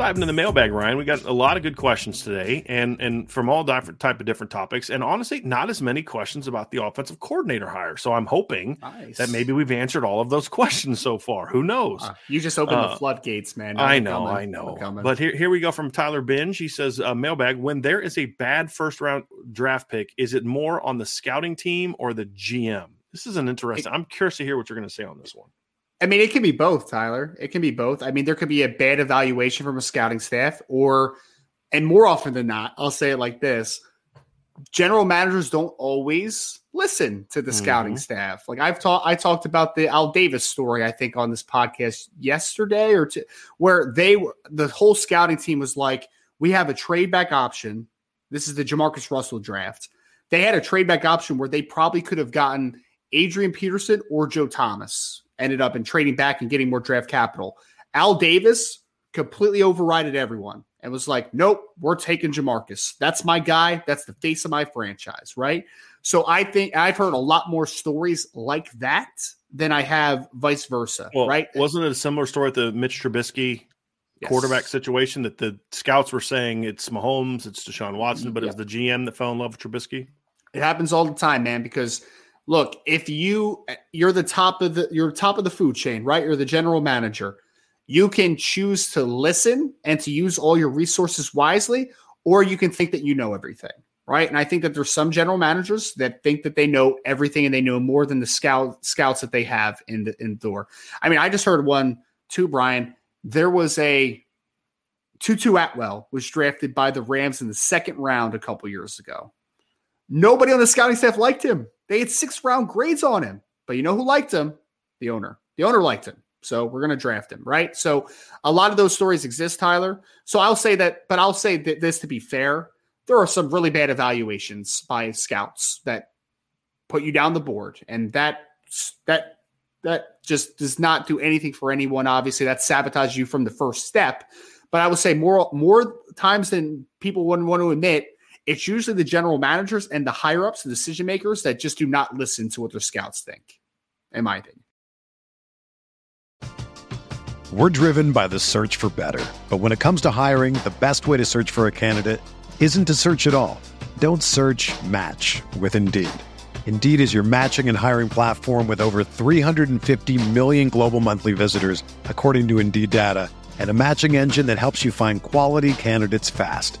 Dive into the mailbag, Ryan. We got a lot of good questions today, and and from all different type of different topics, and honestly, not as many questions about the offensive coordinator hire. So I'm hoping nice. that maybe we've answered all of those questions so far. Who knows? Uh, you just opened uh, the floodgates, man. Now I know, I know. But here, here we go from Tyler Binge. He says, uh, "Mailbag: When there is a bad first round draft pick, is it more on the scouting team or the GM?" This is an interesting. I'm curious to hear what you're going to say on this one. I mean, it can be both, Tyler. It can be both. I mean, there could be a bad evaluation from a scouting staff, or, and more often than not, I'll say it like this general managers don't always listen to the mm-hmm. scouting staff. Like I've talked, I talked about the Al Davis story, I think, on this podcast yesterday or two, where they were, the whole scouting team was like, we have a trade back option. This is the Jamarcus Russell draft. They had a trade back option where they probably could have gotten Adrian Peterson or Joe Thomas ended up in trading back and getting more draft capital. Al Davis completely overrided everyone and was like, nope, we're taking Jamarcus. That's my guy. That's the face of my franchise, right? So I think I've heard a lot more stories like that than I have vice versa, well, right? Wasn't it a similar story with the Mitch Trubisky yes. quarterback situation that the scouts were saying it's Mahomes, it's Deshaun Watson, but yep. it was the GM that fell in love with Trubisky? It happens all the time, man, because – look, if you you're the top of the you're top of the food chain, right? You're the general manager. You can choose to listen and to use all your resources wisely, or you can think that you know everything, right? And I think that there's some general managers that think that they know everything and they know more than the scout scouts that they have in the in the door. I mean, I just heard one too, Brian. There was a Tutu Atwell was drafted by the Rams in the second round a couple years ago. Nobody on the scouting staff liked him. They had six round grades on him. But you know who liked him? The owner. The owner liked him. So we're going to draft him, right? So a lot of those stories exist, Tyler. So I'll say that, but I'll say that this to be fair, there are some really bad evaluations by scouts that put you down the board, and that that that just does not do anything for anyone. Obviously, that sabotages you from the first step. But I would say more more times than people wouldn't want to admit, it's usually the general managers and the higher ups, the decision makers that just do not listen to what their scouts think, in my opinion. We're driven by the search for better. But when it comes to hiring, the best way to search for a candidate isn't to search at all. Don't search match with Indeed. Indeed is your matching and hiring platform with over 350 million global monthly visitors, according to Indeed data, and a matching engine that helps you find quality candidates fast.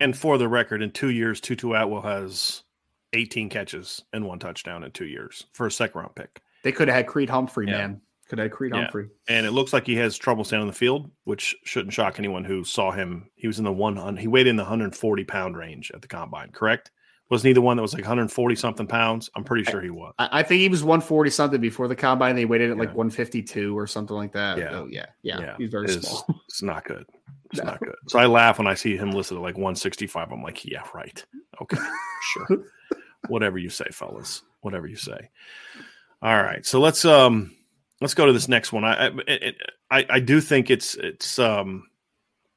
And for the record, in two years, Tutu Atwell has 18 catches and one touchdown in two years for a second round pick. They could have had Creed Humphrey, yeah. man. Could have had Creed yeah. Humphrey. And it looks like he has trouble staying on the field, which shouldn't shock anyone who saw him. He was in the one, he weighed in the 140 pound range at the combine, correct? Wasn't he the one that was like 140 something pounds? I'm pretty sure he was. I, I think he was 140 something before the combine. They weighted at yeah. like 152 or something like that. Yeah. So, yeah. yeah. Yeah. He's very it's, small. It's not good. It's no. not good. So I laugh when I see him listed at like 165. I'm like, yeah, right. Okay. sure. Whatever you say, fellas. Whatever you say. All right, so let's um let's go to this next one. I I I do think it's it's um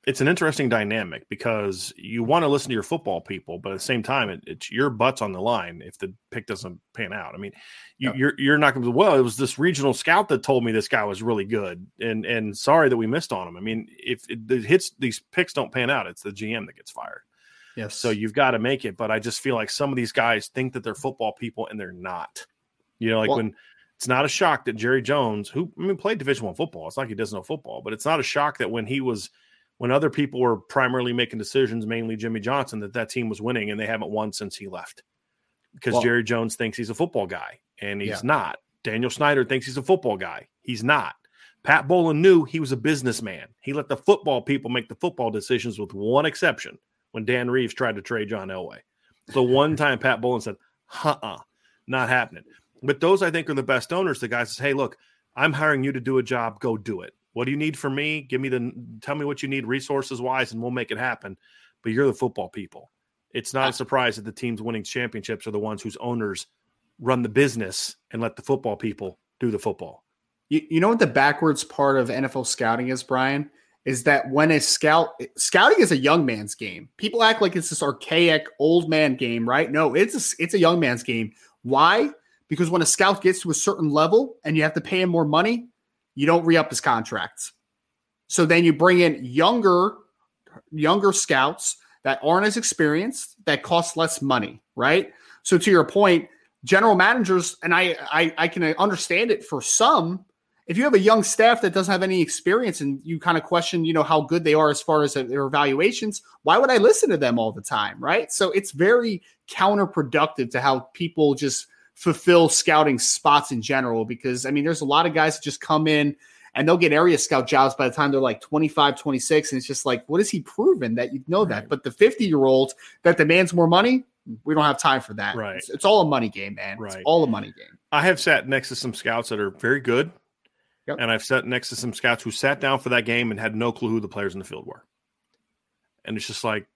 it's an interesting dynamic because you want to listen to your football people, but at the same time, it, it's your butts on the line if the pick doesn't pan out. I mean, you, are you're, you're not going to. Well, it was this regional scout that told me this guy was really good, and and sorry that we missed on him. I mean, if it, it hits these picks don't pan out, it's the GM that gets fired. Yes. So you've got to make it. But I just feel like some of these guys think that they're football people and they're not. You know, like well, when it's not a shock that Jerry Jones, who I mean played Division One football, it's not like he doesn't know football, but it's not a shock that when he was when other people were primarily making decisions, mainly Jimmy Johnson, that that team was winning and they haven't won since he left because well, Jerry Jones thinks he's a football guy and he's yeah. not. Daniel Snyder thinks he's a football guy. He's not. Pat Bowlen knew he was a businessman. He let the football people make the football decisions with one exception when Dan Reeves tried to trade John Elway. So one time Pat Bowlen said, uh uh not happening. But those I think are the best owners. The guys says, "Hey, look, I'm hiring you to do a job. Go do it. What do you need from me? Give me the tell me what you need resources wise, and we'll make it happen." But you're the football people. It's not a surprise that the teams winning championships are the ones whose owners run the business and let the football people do the football. You, you know what the backwards part of NFL scouting is, Brian? Is that when a scout scouting is a young man's game. People act like it's this archaic old man game, right? No, it's a, it's a young man's game. Why? because when a scout gets to a certain level and you have to pay him more money, you don't re-up his contracts. So then you bring in younger, younger scouts that aren't as experienced, that cost less money, right? So to your point, general managers, and I, I, I can understand it for some. If you have a young staff that doesn't have any experience and you kind of question, you know, how good they are as far as their evaluations, why would I listen to them all the time, right? So it's very counterproductive to how people just fulfill scouting spots in general because I mean there's a lot of guys that just come in and they'll get area scout jobs by the time they're like 25 26 and it's just like what is he proven that you know that? But the 50 year old that demands more money we don't have time for that. Right. It's, it's all a money game man. Right. it's all a money game. I have sat next to some scouts that are very good yep. and i've sat next to some scouts who sat down for that game and had no clue who the players in the field were. And it's just like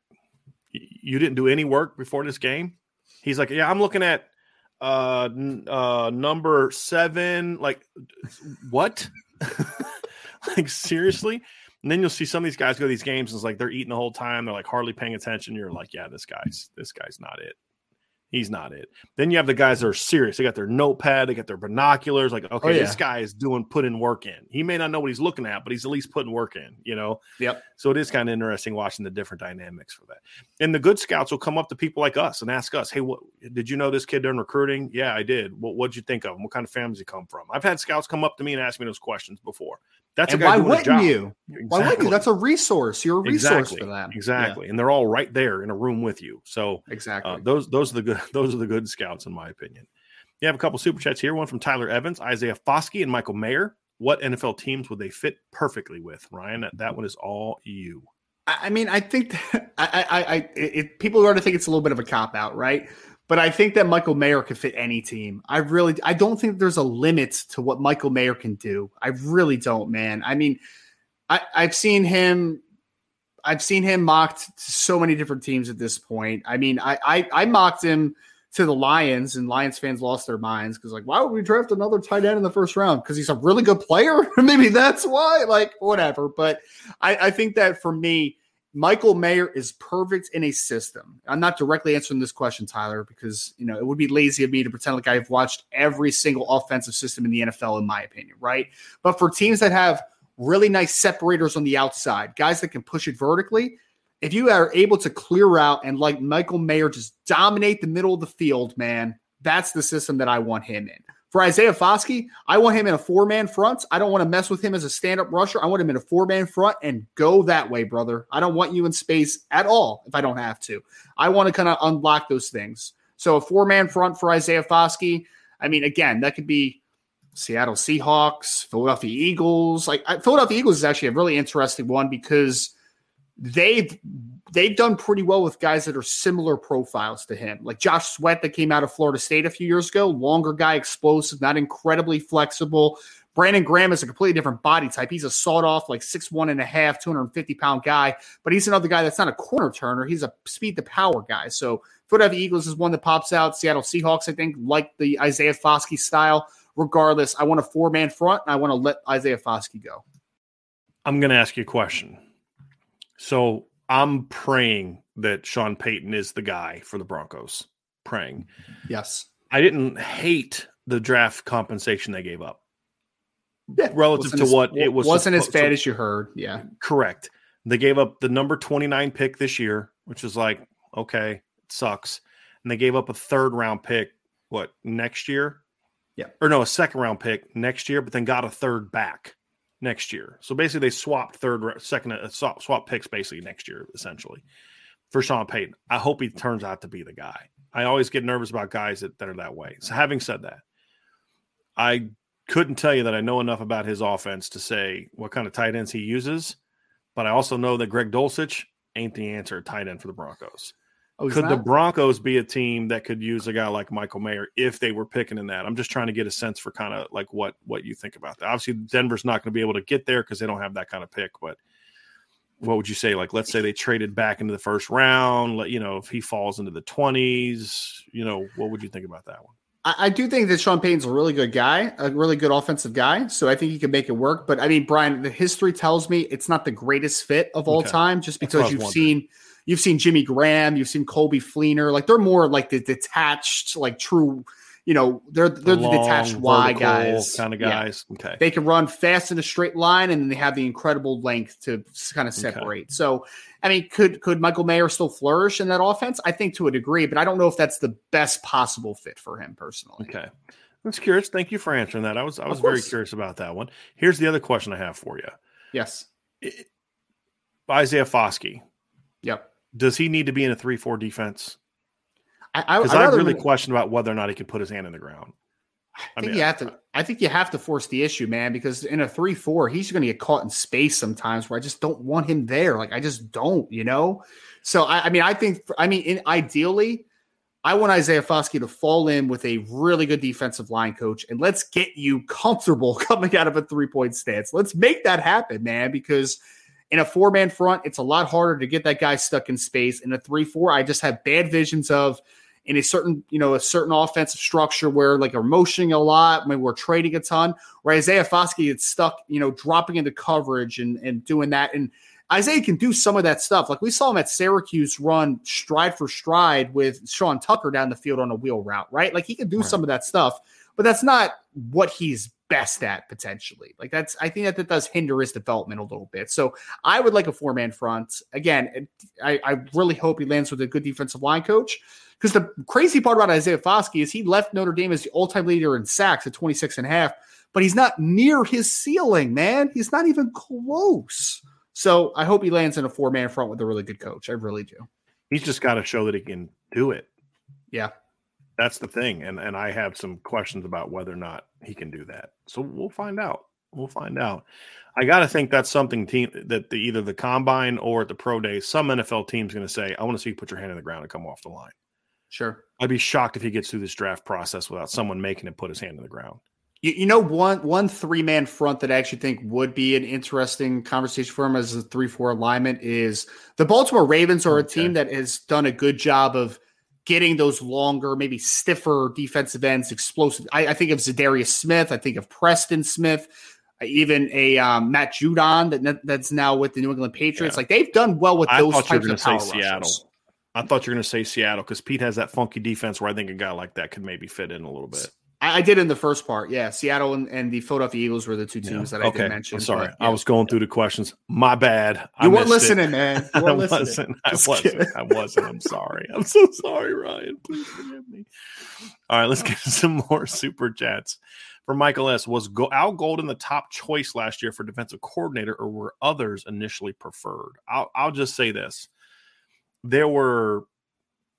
you didn't do any work before this game? He's like yeah i'm looking at uh, uh number seven like what? like seriously? And then you'll see some of these guys go to these games and it's like they're eating the whole time. They're like hardly paying attention. You're like yeah this guy's this guy's not it He's not it. Then you have the guys that are serious. They got their notepad, they got their binoculars. Like, okay, oh, yeah. this guy is doing putting work in. He may not know what he's looking at, but he's at least putting work in. You know. Yep. So it is kind of interesting watching the different dynamics for that. And the good scouts will come up to people like us and ask us, "Hey, what did you know this kid during recruiting? Yeah, I did. What what'd you think of him? What kind of families he come from? I've had scouts come up to me and ask me those questions before. That's and why wouldn't you? Exactly. Why wouldn't you? That's a resource. You're a resource exactly. for them. Exactly, yeah. and they're all right there in a room with you. So exactly, uh, those those are the good those are the good scouts in my opinion. You have a couple super chats here. One from Tyler Evans, Isaiah Foskey, and Michael Mayer. What NFL teams would they fit perfectly with, Ryan? That, that one is all you. I mean, I think that, I, I, I it, people are going to think it's a little bit of a cop out, right? But I think that Michael Mayer could fit any team. I really, I don't think there's a limit to what Michael Mayer can do. I really don't, man. I mean, I, I've seen him. I've seen him mocked to so many different teams at this point. I mean, I, I, I mocked him to the Lions, and Lions fans lost their minds because, like, why would we draft another tight end in the first round? Because he's a really good player. Maybe that's why. Like, whatever. But I, I think that for me, Michael Mayer is perfect in a system. I'm not directly answering this question, Tyler, because you know it would be lazy of me to pretend like I've watched every single offensive system in the NFL, in my opinion, right? But for teams that have really nice separators on the outside, guys that can push it vertically, if you are able to clear out and like Michael Mayer just dominate the middle of the field, man, that's the system that I want him in. For Isaiah Foskey, I want him in a four man front. I don't want to mess with him as a stand up rusher. I want him in a four man front and go that way, brother. I don't want you in space at all if I don't have to. I want to kind of unlock those things. So a four man front for Isaiah Foskey. I mean, again, that could be Seattle Seahawks, Philadelphia Eagles. Like Philadelphia Eagles is actually a really interesting one because they've they've done pretty well with guys that are similar profiles to him. Like Josh Sweat that came out of Florida State a few years ago, longer guy, explosive, not incredibly flexible. Brandon Graham is a completely different body type. He's a sawed off, like six one and a half, 250 pound guy, but he's another guy that's not a corner turner. He's a speed to power guy. So Philadelphia Eagles is one that pops out. Seattle Seahawks, I think, like the Isaiah Foskey style. Regardless, I want a four man front and I want to let Isaiah Foskey go. I'm going to ask you a question. So I'm praying that Sean Payton is the guy for the Broncos. Praying. Yes. I didn't hate the draft compensation they gave up. Yeah, relative to as, what it was wasn't supposed, as bad so, as you heard. Yeah. Correct. They gave up the number 29 pick this year, which is like, okay, it sucks. And they gave up a third round pick, what, next year? Yeah. Or no, a second round pick next year, but then got a third back next year. So basically, they swapped third, second, uh, swap, swap picks basically next year, essentially for Sean Payton. I hope he turns out to be the guy. I always get nervous about guys that, that are that way. So having said that, I couldn't tell you that I know enough about his offense to say what kind of tight ends he uses, but I also know that Greg Dulcich ain't the answer tight end for the Broncos. Oh, could not? the Broncos be a team that could use a guy like Michael Mayer if they were picking in that? I'm just trying to get a sense for kind of like what what you think about that. Obviously, Denver's not going to be able to get there because they don't have that kind of pick. But what would you say? Like, let's say they traded back into the first round. Let you know if he falls into the 20s. You know, what would you think about that one? I, do think that Sean Payton's a really good guy, a really good offensive guy. So I think he could make it work. But I mean, Brian, the history tells me it's not the greatest fit of all okay. time, just because you've seen you've seen Jimmy Graham, you've seen Colby Fleener. Like they're more like the detached, like true. You know, they're they're the, the detached Y guys, kind of guys. Yeah. Okay, they can run fast in a straight line, and then they have the incredible length to kind of separate. Okay. So, I mean, could could Michael Mayer still flourish in that offense? I think to a degree, but I don't know if that's the best possible fit for him personally. Okay. That's curious. Thank you for answering that. I was I was very curious about that one. Here's the other question I have for you. Yes. It, Isaiah Foskey. Yep does he need to be in a three four defense? Because I, I, I really question about whether or not he can put his hand in the ground. I, I think mean, you have to. I think you have to force the issue, man, because in a three four, he's going to get caught in space sometimes where I just don't want him there. Like I just don't, you know. So I, I mean, I think. I mean, in, ideally, I want Isaiah Foskey to fall in with a really good defensive line coach, and let's get you comfortable coming out of a three point stance. Let's make that happen, man, because in a four man front, it's a lot harder to get that guy stuck in space. In a three four, I just have bad visions of in a certain, you know, a certain offensive structure where like we're motioning a lot, maybe we're trading a ton, where Isaiah Foskey gets stuck, you know, dropping into coverage and, and doing that. And Isaiah can do some of that stuff. Like we saw him at Syracuse run stride for stride with Sean Tucker down the field on a wheel route, right? Like he can do right. some of that stuff, but that's not what he's best at potentially. Like that's I think that that does hinder his development a little bit. So I would like a four man front. Again, I, I really hope he lands with a good defensive line coach. Because the crazy part about Isaiah Foskey is he left Notre Dame as the all-time leader in sacks at 26 and a half, but he's not near his ceiling, man. He's not even close. So I hope he lands in a four-man front with a really good coach. I really do. He's just got to show that he can do it. Yeah. That's the thing, and and I have some questions about whether or not he can do that. So we'll find out. We'll find out. I got to think that's something team that the, either the combine or at the pro day, some NFL team's going to say, "I want to see you put your hand in the ground and come off the line." Sure. I'd be shocked if he gets through this draft process without someone making him put his hand in the ground. You, you know, one one three man front that I actually think would be an interesting conversation for him as a three four alignment is the Baltimore Ravens are okay. a team that has done a good job of getting those longer, maybe stiffer defensive ends, explosive. I, I think of Za'Darius Smith. I think of Preston Smith even a um, Matt Judon that that's now with the New England Patriots. Yeah. Like they've done well with those I types of power say Seattle. I thought you were going to say Seattle because Pete has that funky defense where I think a guy like that could maybe fit in a little bit. I, I did in the first part. Yeah, Seattle and, and, the Philadelphia Eagles were the two teams yeah. that I okay. did mention. I'm sorry, but, yeah. I was going through the questions. My bad. I you weren't listening, it. man. You weren't I wasn't. I wasn't. I wasn't. I'm sorry. I'm so sorry, Ryan. Please forgive me. All right, let's get some more super chats. For Michael S, was Al Golden the top choice last year for defensive coordinator, or were others initially preferred? I'll, I'll just say this: there were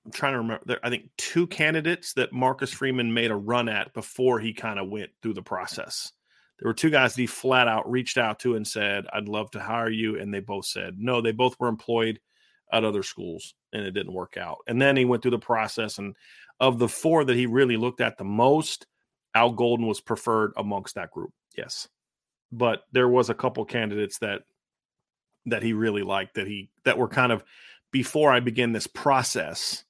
I'm trying to remember. There, I think two candidates that Marcus Freeman made a run at before he kind of went through the process. There were two guys that he flat out reached out to and said, "I'd love to hire you," and they both said no. They both were employed at other schools, and it didn't work out. And then he went through the process, and of the four that he really looked at the most, Al Golden was preferred amongst that group. Yes, but there was a couple candidates that that he really liked that he that were kind of before I begin this process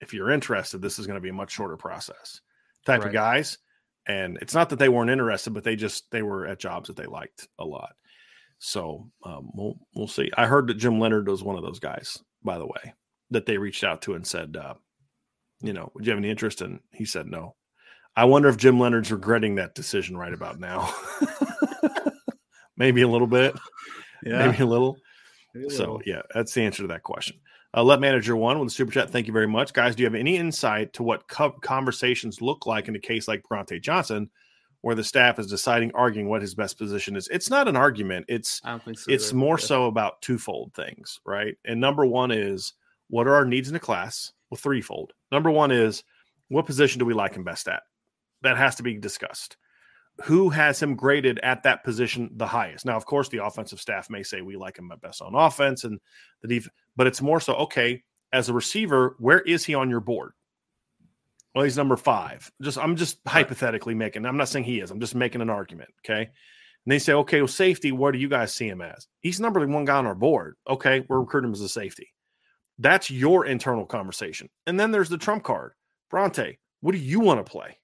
if you're interested, this is going to be a much shorter process type right. of guys. And it's not that they weren't interested, but they just they were at jobs that they liked a lot. So um, we'll we'll see. I heard that Jim Leonhard was one of those guys, by the way, that they reached out to and said, uh, you know, would you have any interest? And he said no. I wonder if Jim Leonhard's regretting that decision right about now. maybe a little bit. Yeah. Maybe a little. Maybe a little. So yeah, that's the answer to that question. Uh, Let Manager One with a super chat. Thank you very much, guys. Do you have any insight to what co- conversations look like in a case like Brauntae Johnson, where the staff is deciding, arguing what his best position is? It's not an argument. It's so it's more so about twofold things, right? And number one is what are our needs in the class? Well, threefold. Number one is what position do we like him best at? That has to be discussed who has him graded at that position the highest? Now, of course, the offensive staff may say we like him best on offense and the def- but it's more so okay as a receiver, where is he on your board? Well, he's number five. Just I'm just hypothetically making. I'm not saying he is. I'm just making an argument. Okay. And they say, okay, well, safety. What do you guys see him as? He's number one guy on our board. Okay, we're mm-hmm. recruiting him as a safety. That's your internal conversation. And then there's the trump card, Brauntae. What do you want to play?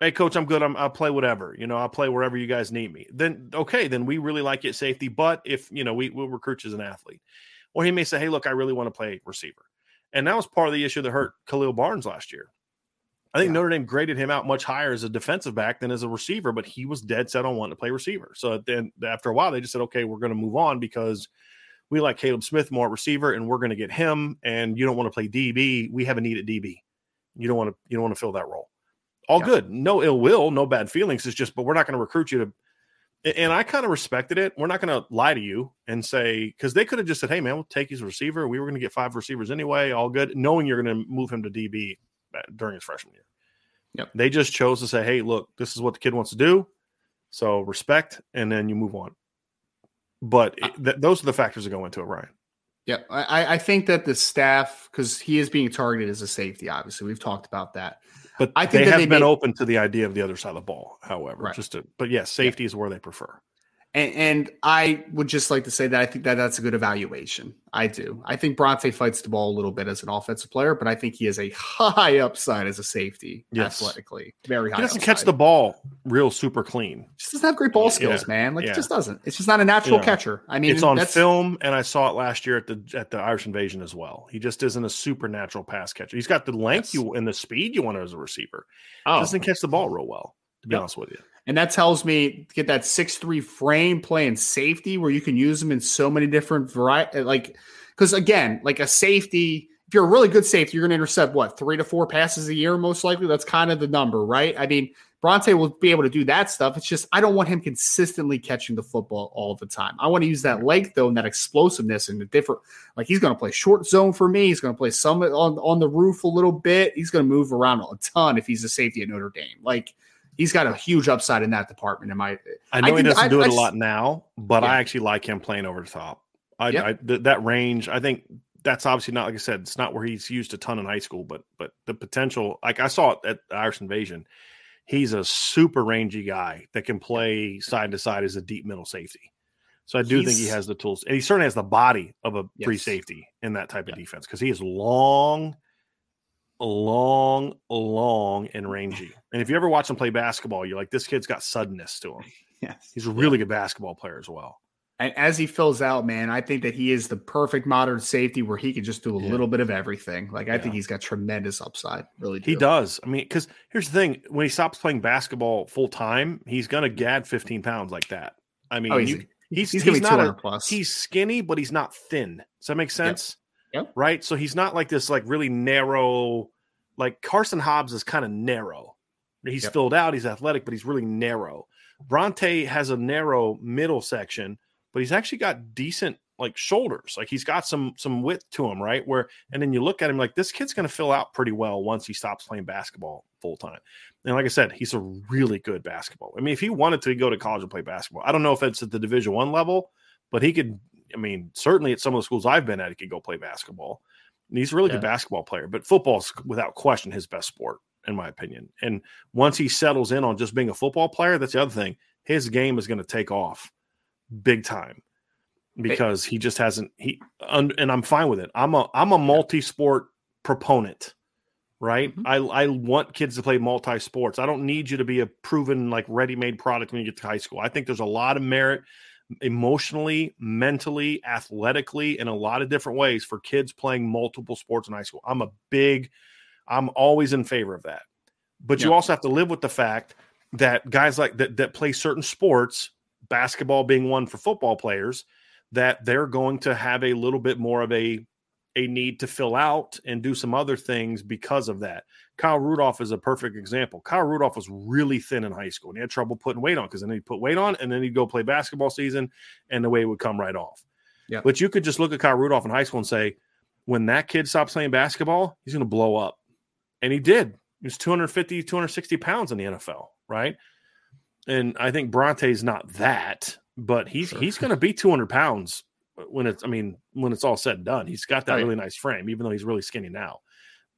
hey coach i'm good I'm, i'll play whatever you know i'll play wherever you guys need me then okay then we really like it safety but if you know we will recruit you as an athlete or he may say hey look i really want to play receiver and that was part of the issue that hurt khalil barnes last year i think yeah. notre dame graded him out much higher as a defensive back than as a receiver but he was dead set on wanting to play receiver so then after a while they just said okay we're going to move on because we like kaleb smith more receiver and we're going to get him and you don't want to play db we have a need at db you don't want to you don't want to fill that role all yeah. good. No ill will, no bad feelings. It's just, but we're not going to recruit you to. And I kind of respected it. We're not going to lie to you and say, because they could have just said, hey, man, we'll take his receiver. We were going to get five receivers anyway, all good, knowing you're going to move him to DB uh, during his freshman year. Yep. They just chose to say, hey, look, this is what the kid wants to do. So respect, and then you move on. But it, th- those are the factors that go into it, Ryan. Yeah, I, I think that the staff, because he is being targeted as a safety, obviously, we've talked about that. But I think they have they been open to the idea of the other side of the ball, however. Right. Just to, but yes, safety yeah. is where they prefer. And, and, I would just like to say that I think that that's a good evaluation. I do. I think Brauntae fights the ball a little bit as an offensive player, but I think he has a high upside as a safety yes. athletically. Very high. He doesn't upside. catch the ball real super clean. Just doesn't have great ball skills, yeah. man. Like yeah. it just doesn't. It's just not a natural yeah. catcher. I mean, it's on film, and I saw it last year at the at the Irish Invasion as well. He just isn't a supernatural pass catcher. He's got the length yes. you and the speed you want as a receiver. Oh. Doesn't catch the ball real well. To be yep. honest with you. And that tells me get that six three frame playing safety where you can use them in so many different variety. Like, because again, like a safety, if you're a really good safety, you're going to intercept what three to four passes a year, most likely. That's kind of the number, right? I mean, Brauntae will be able to do that stuff. It's just I don't want him consistently catching the football all the time. I want to use that length though and that explosiveness and the different. Like he's going to play short zone for me. He's going to play some on on the roof a little bit. He's going to move around a ton if he's a safety at Notre Dame. Like he's got a huge upside in that department. In my, I know I he doesn't I, do it I, a lot now, but yeah. I actually like him playing over the top. I, yep. th- that range, I think that's obviously not like I said. It's not where he's used a ton in high school, but but the potential, like I saw it at Irish Invasion, he's a super rangy guy that can play side to side as a deep middle safety. So I do he's, think he has the tools, and he certainly has the body of a yes. free safety in that type of defense because he is long long, long, and rangy. And if you ever watch him play basketball, you're like, this kid's got suddenness to him. Yes. He's a really good basketball player as well. And as he fills out, man, I think that he is the perfect modern safety where he can just do a yeah. little bit of everything. Like I yeah. think he's got tremendous upside. Really, do. he does. I mean, because here's the thing: when he stops playing basketball full time, he's gonna mm-hmm. gad 15 pounds like that. I oh, mean, oh, you, he's he's, he's not a, plus. He's skinny, but he's not thin. Does that make sense? Yep. yep. Right. So he's not like this, like really narrow. Like Carson Hobbs is kind of narrow. He's yep. filled out. He's athletic, but he's really narrow. Brauntae has a narrow middle section but he's actually got decent like shoulders. Like he's got some some width to him, right? Where and then you look at him like this kid's going to fill out pretty well once he stops playing basketball full time. And like I said, he's a really good basketball. I mean, if he wanted to go to college and play basketball, I don't know if it's at the Division One level, but he could. I mean, certainly at some of the schools I've been at, he could go play basketball. And he's a really yeah. good basketball player, but football's without question his best sport, in my opinion. And once he settles in on just being a football player, that's the other thing. His game is going to take off big time because he just hasn't he and I'm fine with it. I'm a I'm a multi-sport proponent, right? Mm-hmm. I I want kids to play multi-sports. I don't need you to be a proven like ready-made product when you get to high school. I think there's a lot of merit emotionally, mentally, athletically in a lot of different ways for kids playing multiple sports in high school. I'm a big I'm always in favor of that. But you also have to live with the fact that guys like that that play certain sports basketball being one for football players, that they're going to have a little bit more of a a need to fill out and do some other things because of that. Kyle Rudolph is a perfect example. Kyle Rudolph was really thin in high school and he had trouble putting weight on because then he'd put weight on and then he'd go play basketball season and the weight would come right off. Yeah. But you could just look at Kyle Rudolph in high school and say, when that kid stops playing basketball, he's going to blow up. And he did. He was 250, 260 pounds in the NFL, right? and I think Brauntae's not that, but he's sure. he's going to be 200 pounds when it's. I mean, when it's all said and done, he's got that right. really nice frame, even though he's really skinny now.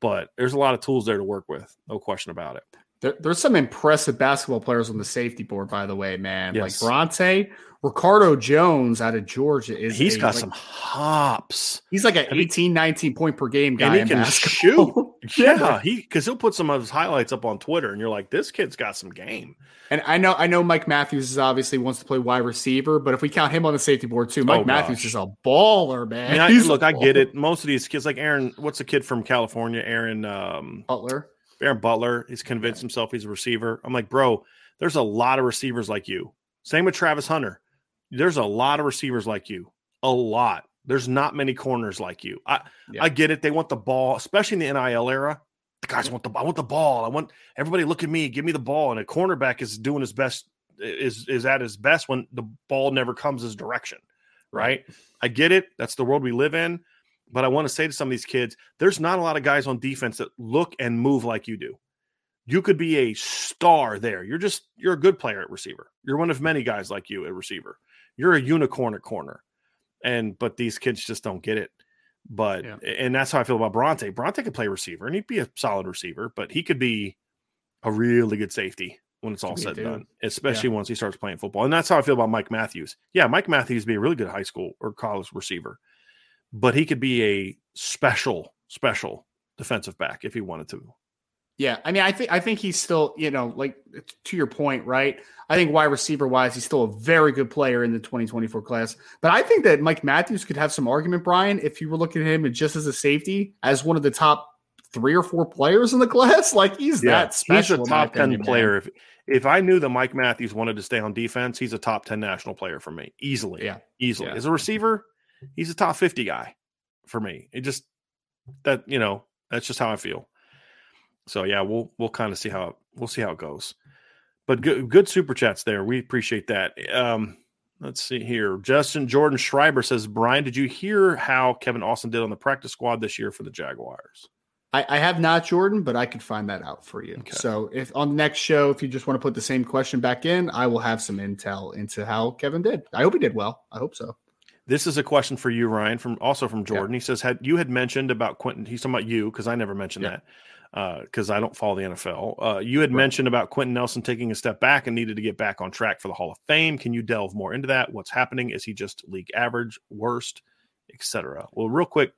But there's a lot of tools there to work with, no question about it. There, there's some impressive basketball players on the safety board, by the way, man. Yes. Like Brauntae, Ricardo Jones out of Georgia is he's a, got like, some hops. He's like an 18, 19 point per game guy. And he can basketball. shoot. yeah, he because he'll put some of his highlights up on Twitter, and you're like, this kid's got some game. And I know, I know, Mike Matthews is obviously wants to play wide receiver, but if we count him on the safety board too, Mike oh, Matthews is a baller, man. I mean, I, look, I get it. Most of these kids, like Aaron, what's the kid from California? Aaron um, Butler. Aaron Butler. He's convinced himself he's a receiver. I'm like, bro, there's a lot of receivers like you. Same with Travis Hunter. There's a lot of receivers like you. A lot. There's not many corners like you. I yeah. I get it. They want the ball, especially in the NIL era. The guys want the I want the ball. I want everybody look at me, give me the ball. And a cornerback is doing his best is is at his best when the ball never comes his direction. Right? I get it. That's the world we live in. But I want to say to some of these kids, there's not a lot of guys on defense that look and move like you do. You could be a star there. You're just you're a good player at receiver. You're one of many guys like you at receiver. You're a unicorn at corner. And but these kids just don't get it. But yeah. and that's how I feel about Brauntae. Brauntae could play receiver and he'd be a solid receiver, but he could be a really good safety when it's all said and done, especially yeah. once he starts playing football. And that's how I feel about Mike Matthews. Yeah, Mike Matthews be a really good high school or college receiver but he could be a special, special defensive back if he wanted to. Yeah, I mean, I think I think he's still, you know, like to your point, right? I think wide receiver wise, he's still a very good player in the 2024 class. But I think that Mike Matthews could have some argument, Brian, if you were looking at him just as a safety, as one of the top three or four players in the class. Like he's yeah, that special. He's a top ten opinion, player. If if I knew that Mike Matthews wanted to stay on defense, he's a top ten national player for me, easily. Yeah, easily. Yeah. As a receiver, he's a top 50 guy for me. It just that, you know, that's just how I feel. So yeah, we'll we'll kind of see how we'll see how it goes. But good good super chats there. We appreciate that. Um let's see here. Justin Jordan Schreiber says, Brian, did you hear how Kevin Austin did on the practice squad this year for the Jaguars? I, I have not, Jordan, but I could find that out for you. Okay. So if on the next show, if you just want to put the same question back in, I will have some intel into how Kevin did. I hope he did well. I hope so. This is a question for you, Ryan, from also from Jordan. Yeah. He says, "Had you had mentioned about Quenton, He's talking about you because I never mentioned yeah. that because uh, I don't follow the NFL. Uh, you had right. mentioned about Quenton Nelson taking a step back and needed to get back on track for the Hall of Fame. Can you delve more into that? What's happening? Is he just league average, worst, etc.? Well, real quick,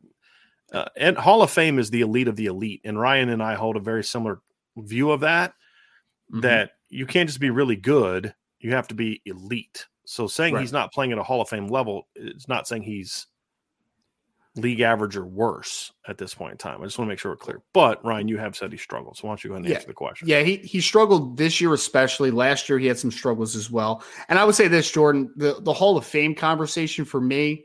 Uh, and Hall of Fame is the elite of the elite, and Ryan and I hold a very similar view of that. Mm-hmm. That you can't just be really good; you have to be elite. So saying right. he's not playing at a Hall of Fame level is not saying he's league average or worse at this point in time. I just want to make sure we're clear. But Ryan, you have said he struggled. So why don't you go ahead and yeah. answer the question? Yeah, he he struggled this year, especially. Last year he had some struggles as well. And I would say this, Jordan, the, the Hall of Fame conversation for me,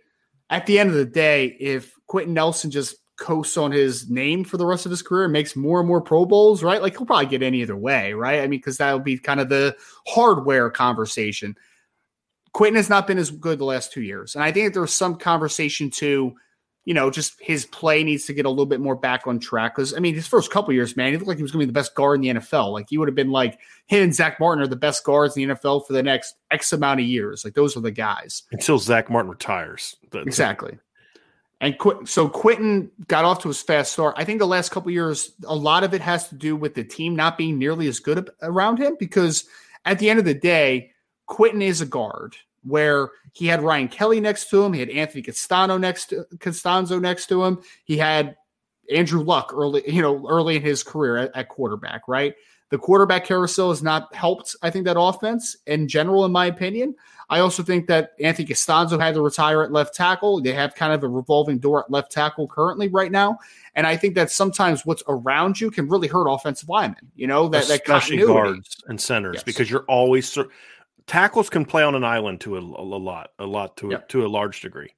at the end of the day, if Quenton Nelson just coasts on his name for the rest of his career and makes more and more Pro Bowls, right? Like he'll probably get any either way, right? I mean, because that would be kind of the hardware conversation. Quenton has not been as good the last two years. And I think there was some conversation too you know, just his play needs to get a little bit more back on track. Because I mean, his first couple years, man, he looked like he was going to be the best guard in the NFL. Like he would have been like him and Zach Martin are the best guards in the NFL for the next X amount of years. Like those are the guys until Zach Martin retires. exactly. And Qu- so Quenton got off to his fast start. I think the last couple years, a lot of it has to do with the team not being nearly as good around him. Because at the end of the day, Quenton is a guard where he had Ryan Kelly next to him, he had Anthony Castonzo next to Castonzo next to him, he had Andrew Luck early, you know, early in his career at, at quarterback, right? The quarterback carousel has not helped, I think, that offense in general, in my opinion. I also think that Anthony Castonzo had to retire at left tackle. They have kind of a revolving door at left tackle currently right now. And I think that sometimes what's around you can really hurt offensive linemen, you know, that, Especially that continuity. guards and centers yes. because you're always tackles can play on an island to a, a lot, a lot to yep. a, to a large degree.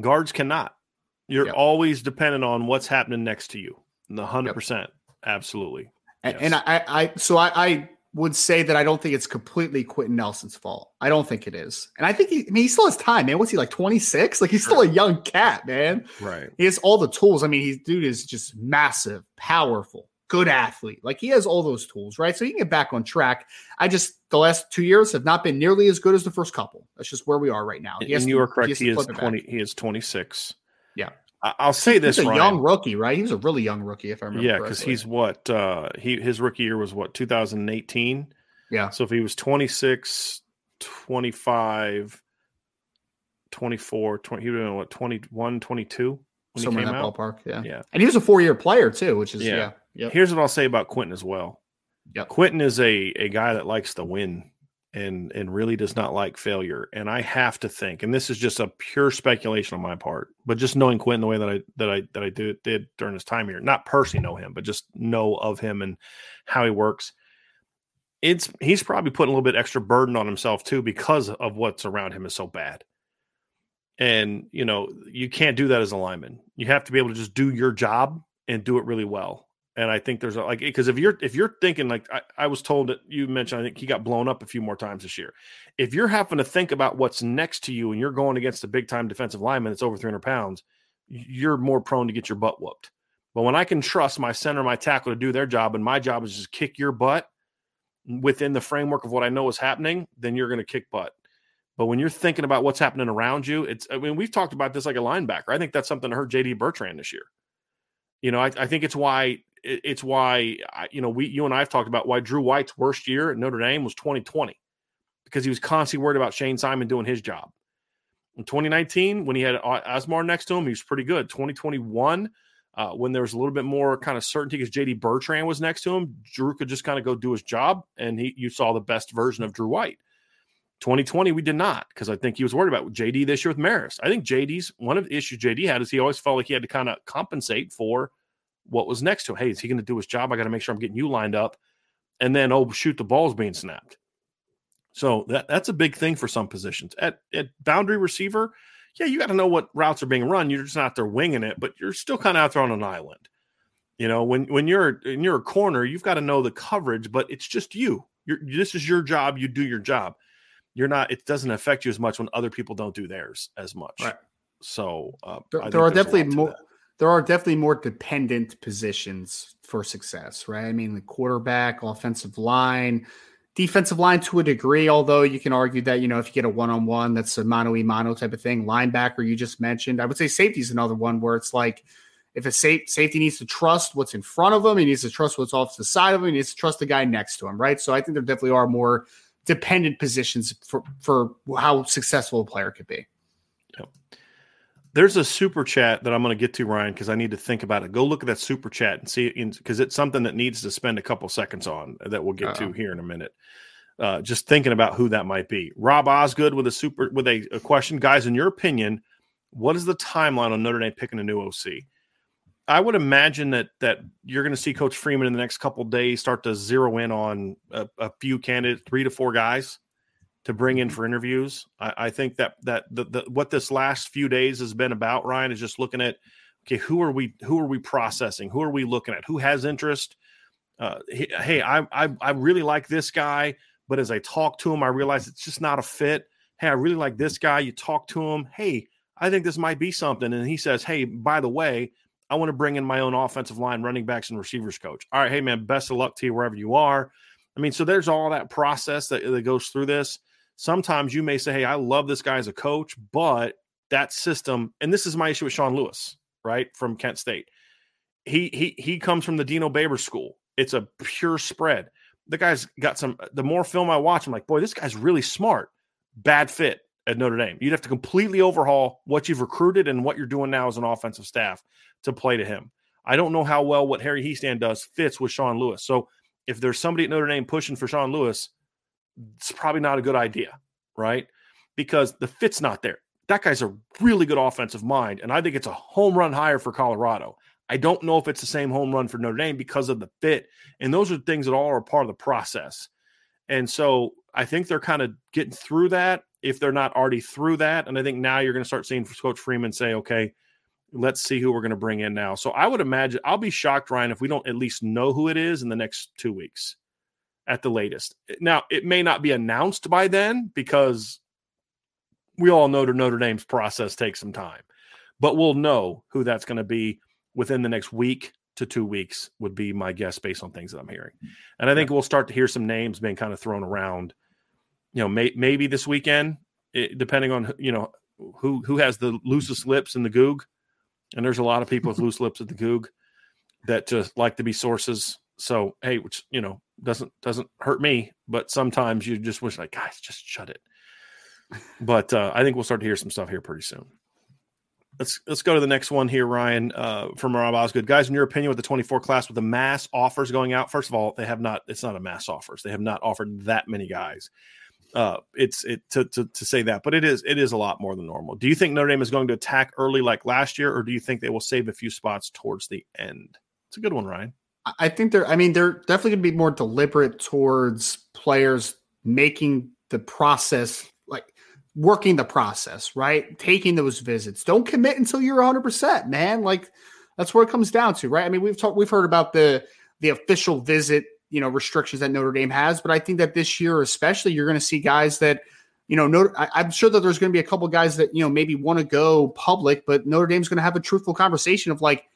Guards cannot. You're yep. always dependent on what's happening next to you. The hundred percent, absolutely. And, yes. and I, I, so I, I, would say that I don't think it's completely Quenton Nelson's fault. I don't think it is, and I think he, I mean, he still has time, man. What's he like, twenty six? Like he's still a young cat, man. Right. He has all the tools. I mean, he dude is just massive, powerful, good athlete. Like he has all those tools, right? So he can get back on track. I just the last two years have not been nearly as good as the first couple. That's just where we are right now. And you are correct. He, he is twenty. He is twenty six. Yeah. I'll say this: he's a Ryan. young rookie, right? He was a really young rookie, if I remember. Yeah, because he's what uh he his rookie year was what 2018. Yeah. So if he was 26, 25, 24, 20, he was what 21, 22 when somewhere in that out? ballpark. Yeah. Yeah. And he was a four year player too, which is yeah. yeah. Yep. Here's what I'll say about Quenton as well. Yeah. Quenton is a a guy that likes to win and and really does not like failure. And I have to think, and this is just a pure speculation on my part, but just knowing Quenton the way that I that I that I did did during his time here, not personally know him, but just know of him and how he works. It's he's probably putting a little bit extra burden on himself too because of what's around him is so bad. And you know, you can't do that as a lineman. You have to be able to just do your job and do it really well. And I think there's a, like because if you're if you're thinking like I, I was told that you mentioned I think he got blown up a few more times this year. If you're having to think about what's next to you and you're going against a big time defensive lineman that's over 300 pounds, you're more prone to get your butt whooped. But when I can trust my center, my tackle to do their job, and my job is just kick your butt within the framework of what I know is happening, then you're going to kick butt. But when you're thinking about what's happening around you, it's, I mean, we've talked about this like a linebacker. I think that's something that hurt JD Bertrand this year. You know, I, I think it's why, it's why, you know, we, you and I have talked about why Drew White's worst year at Notre Dame was 2020 because he was constantly worried about Shayne Simon doing his job. In 2019, when he had Asmar next to him, he was pretty good. 2021, uh, when there was a little bit more kind of certainty because JD Bertrand was next to him, Drew could just kind of go do his job, and he you saw the best version of Drew White. 2020, we did not because I think he was worried about JD this year with Maris. I think JD's one of the issues JD had is he always felt like he had to kind of compensate for what was next to him. Hey, is he going to do his job? I got to make sure I'm getting you lined up. And then, oh, shoot, the ball's being snapped. So that, that's a big thing for some positions. At, at boundary receiver, yeah, you got to know what routes are being run. You're just not there winging it, but you're still kind of out there on an island. You know, when when you're in your corner, you've got to know the coverage, but it's just you. You're, this is your job. You do your job you're not it doesn't affect you as much when other people don't do theirs as much right so uh, there, there are definitely more there are definitely more dependent positions for success right i mean the quarterback offensive line defensive line to a degree although you can argue that you know if you get a one-on-one that's a mano a mano type of thing linebacker you just mentioned i would say safety is another one where it's like if a safe, safety needs to trust what's in front of him, he needs to trust what's off the side of him, he needs to trust the guy next to him, right? So I think there definitely are more dependent positions for for how successful a player could be. Yep. There's a super chat that I'm going to get to, Ryan, because I need to think about it. Go look at that super chat and see it because it's something that needs to spend a couple seconds on that we'll get Uh-oh. to here in a minute. Uh, just thinking about who that might be. Rob Osgood with a super with a, a question, guys. In your opinion, what is the timeline on Notre Dame picking a new OC? I would imagine that that you're going to see Coach Freeman in the next couple days start to zero in on a, a, few candidates, three to four guys to bring in mm-hmm. for interviews. I, I think that that the, the, what this last few days has been about, Ryan, is just looking at okay, who are we who are we processing? Who are we looking at? Who has interest? Uh, hey, I, I I really like this guy, but as I talk to him, I realize it's just not a fit. Hey, I really like this guy. You talk to him. Hey, I think this might be something, and he says, hey, by the way. I want to bring in my own offensive line, running backs, and receivers coach. All right, hey man, best of luck to you wherever you are. I mean, so there's all that process that, that goes through this sometimes you may say, Hey, I love this guy as a coach, but that system, and this is my issue with Sean Lewis, right? From Kent State. He he he comes from the Dino Babers school. It's a pure spread. The guy's got some the more film I watch, I'm like, boy, this guy's really smart. Bad fit at Notre Dame. You'd have to completely overhaul what you've recruited and what you're doing now as an offensive staff to play to him. I don't know how well what Harry Hiestand does fits with Sean Lewis. So if there's somebody at Notre Dame pushing for Sean Lewis, it's probably not a good idea, right? Because the fit's not there. That guy's a really good offensive mind, and I think it's a home run hire for Colorado. I don't know if it's the same home run for Notre Dame because of the fit, and those are things that all are part of the process. And so I think they're kind of getting through that if they're not already through that. And I think now you're going to start seeing Coach Freeman say, okay, let's see who we're going to bring in now. So I would imagine I'll be shocked, Ryan, if we don't at least know who it is in the next two weeks at the latest. Now, it may not be announced by then because we all know the Notre Dame's process takes some time, but we'll know who that's going to be within the next week to two weeks, would be my guess based on things that I'm hearing. And I think we'll start to hear some names being kind of thrown around, you know, may, maybe this weekend, it, depending on, you know, who who has the loosest lips in the Goog. And there's a lot of people with loose lips at the Goog that just like to be sources. So, hey, which, you know, doesn't doesn't hurt me, but sometimes you just wish like guys just shut it. But uh, I think we'll start to hear some stuff here pretty soon. Let's let's go to the next one here, Ryan, uh, from Rob Osgood. Guys, in your opinion, with the 24 class with the mass offers going out, first of all, they have not. It's not a mass offers. They have not offered that many guys. Uh, it's it to, to to say that, but it is it is a lot more than normal. Do you think Notre Dame is going to attack early like last year, or do you think they will save a few spots towards the end? It's a good one, Ryan. I think they're. I mean, they're definitely going to be more deliberate towards players making the process like working the process, right? Taking those visits. Don't commit until you're 100, percent man. Like that's where it comes down to, right? I mean, we've talked, we've heard about the the official visit, you know, restrictions that Notre Dame has, but I think that this year, especially, you're going to see guys that. You know, Notre, I, am sure that there's going to be a couple guys that you know maybe want to go public, but Notre Dame's going to have a truthful conversation of like,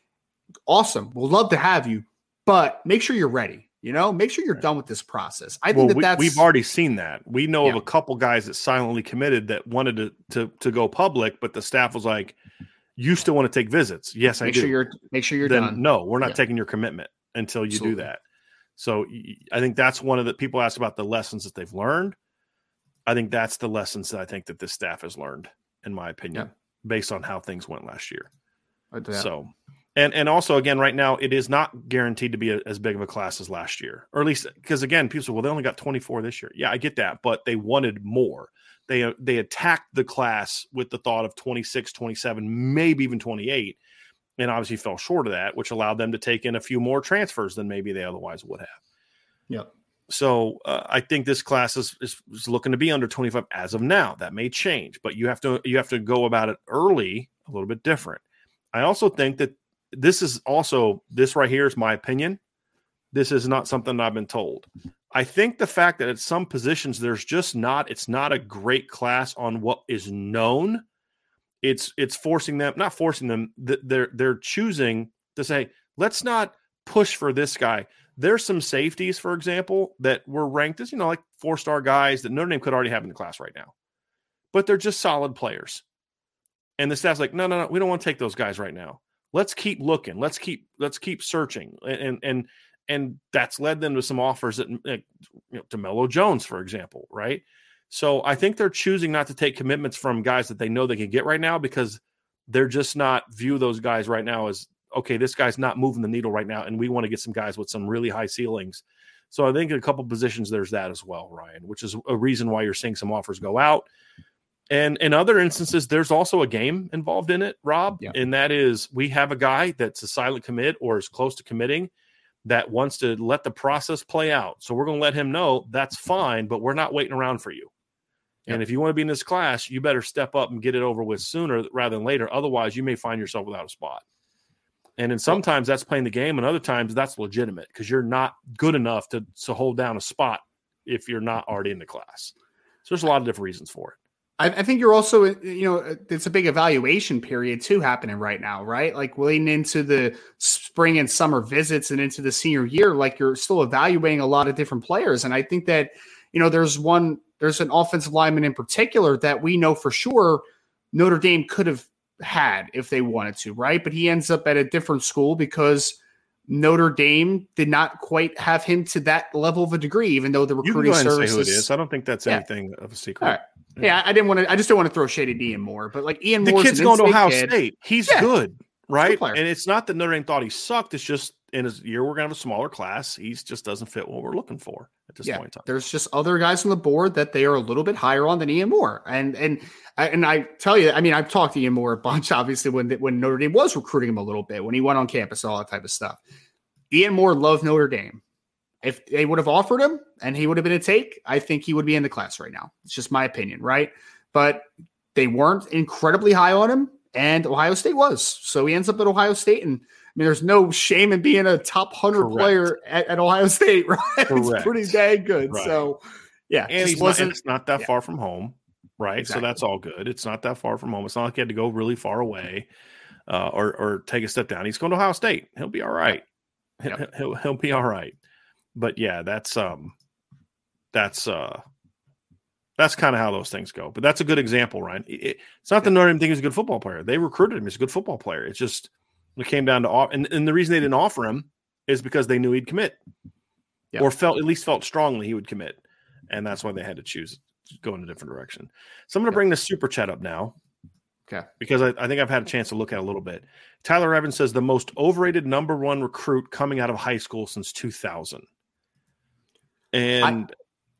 awesome, we'll love to have you, but make sure you're ready. You know, make sure you're done with this process. I think well, that we, that's we've already seen that. We know yeah. of a couple guys that silently committed that wanted to to to go public, but the staff was like, "You still want to take visits? Yes, make I do. Sure you're make sure you're then, done. No, we're not yeah. taking your commitment until you Absolutely. do that. So I think that's one of the people ask about the lessons that they've learned. I think that's the lessons that I think that this staff has learned, in my opinion, yeah. based on how things went last year. So and and also again, right now it is not guaranteed to be a, as big of a class as last year, or at least because again, people say, well, they only got 24 this year. Yeah, I get that, but they wanted more. They they attacked the class with the thought of 26, 27, maybe even 28, and obviously fell short of that, which allowed them to take in a few more transfers than maybe they otherwise would have. yeah So uh, I think this class is, is, is looking to be under 25 as of now. That may change, but you have to you have to go about it early a little bit different. I also think that this is also this right here is my opinion. This is not something I've been told. I think the fact that at some positions there's just not it's not a great class on what is known. It's it's forcing them not forcing them they're they're choosing to say let's not push for this guy. There's some safeties, for example, that were ranked as you know like four star guys that Notre Dame could already have in the class right now, but they're just solid players. And the staff's like, no, no, no, we don't want to take those guys right now let's keep looking let's keep let's keep searching and and and that's led them to some offers that mm, you know, to Melo Jones for example right so I think they're choosing not to take commitments from guys that they know they can get right now because they're just not view those guys right now as okay, this guy's not moving the needle right now, and we want to get some guys with some really high ceilings. So I think in a couple positions there's that as well, Ryan, which is a reason why you're seeing some offers go out. And in other instances, there's also a game involved in it, Rob, yeah. and that is we have a guy that's a silent commit or is close to committing that wants to let the process play out. So we're going to let him know that's fine, but we're not waiting around for you. Yeah. And if you want to be in this class, you better step up and get it over with sooner rather than later. Otherwise, you may find yourself without a spot. And then sometimes that's playing the game, and other times that's legitimate because you're not good enough to, to hold down a spot if you're not already in the class. So there's a lot of different reasons for it. I, I think you're also, uh, you know, uh, it's a big evaluation period too happening right now, right? Like leading into the spring and summer visits and into the senior year, like you're still evaluating a lot of different players. And I think that, you know, there's one, there's an offensive lineman in particular that we know for sure Notre Dame could have had if they wanted to, right? But he ends up at a different school because Notre Dame did not quite have him to that level of a degree, even though the recruiting services. is. I don't think that's yeah. anything of a secret. Right. Yeah. yeah. I didn't want to. I just don't want to throw shade at Ian Moore, but like Ian Moore, the kid's going to Ohio kid. State. He's yeah. good, right? And it's not that Notre Dame thought he sucked. It's just in his year we're going to have a smaller class. He just doesn't fit what we're looking for at this yeah, point in time. There's just other guys on the board that they are a little bit higher on than Ian Moore, and and and I tell you, I mean, I've talked to Ian Moore a bunch, obviously when when Notre Dame was recruiting him a little bit when he went on campus, all that type of stuff. Ian Moore loved Notre Dame. If they would have offered him and he would have been a take, I think he would be in the class right now. It's just my opinion, right? But they weren't incredibly high on him, and Ohio State was. So he ends up at Ohio State and mean, there's no shame in being a top hundred player at, at, Ohio State, right? It's pretty dang good. Right. So, yeah, and he's not, it's not that yeah. far from home, right? Exactly. So that's all good. It's not that far from home. It's not like he had to go really far away uh, or or take a step down. He's going to Ohio State. He'll be all right. Yep. He'll, he'll be all right. But yeah, that's um, that's uh, that's kind of how those things go. But that's a good example, Ryan. It, it's not the Notre Dame thing he's a good football player. They recruited him. He's a good football player. It's just it came down to and, and the reason they didn't offer him is because they knew he'd commit, yep. or felt at least felt strongly he would commit, and that's why they had to choose go in a different direction. So I'm going to yep. bring the super chat up now. Okay. Because I, I, think I've had a chance to look at a little bit. Tyler Evans says the most overrated number one recruit coming out of high school since 2000. And I,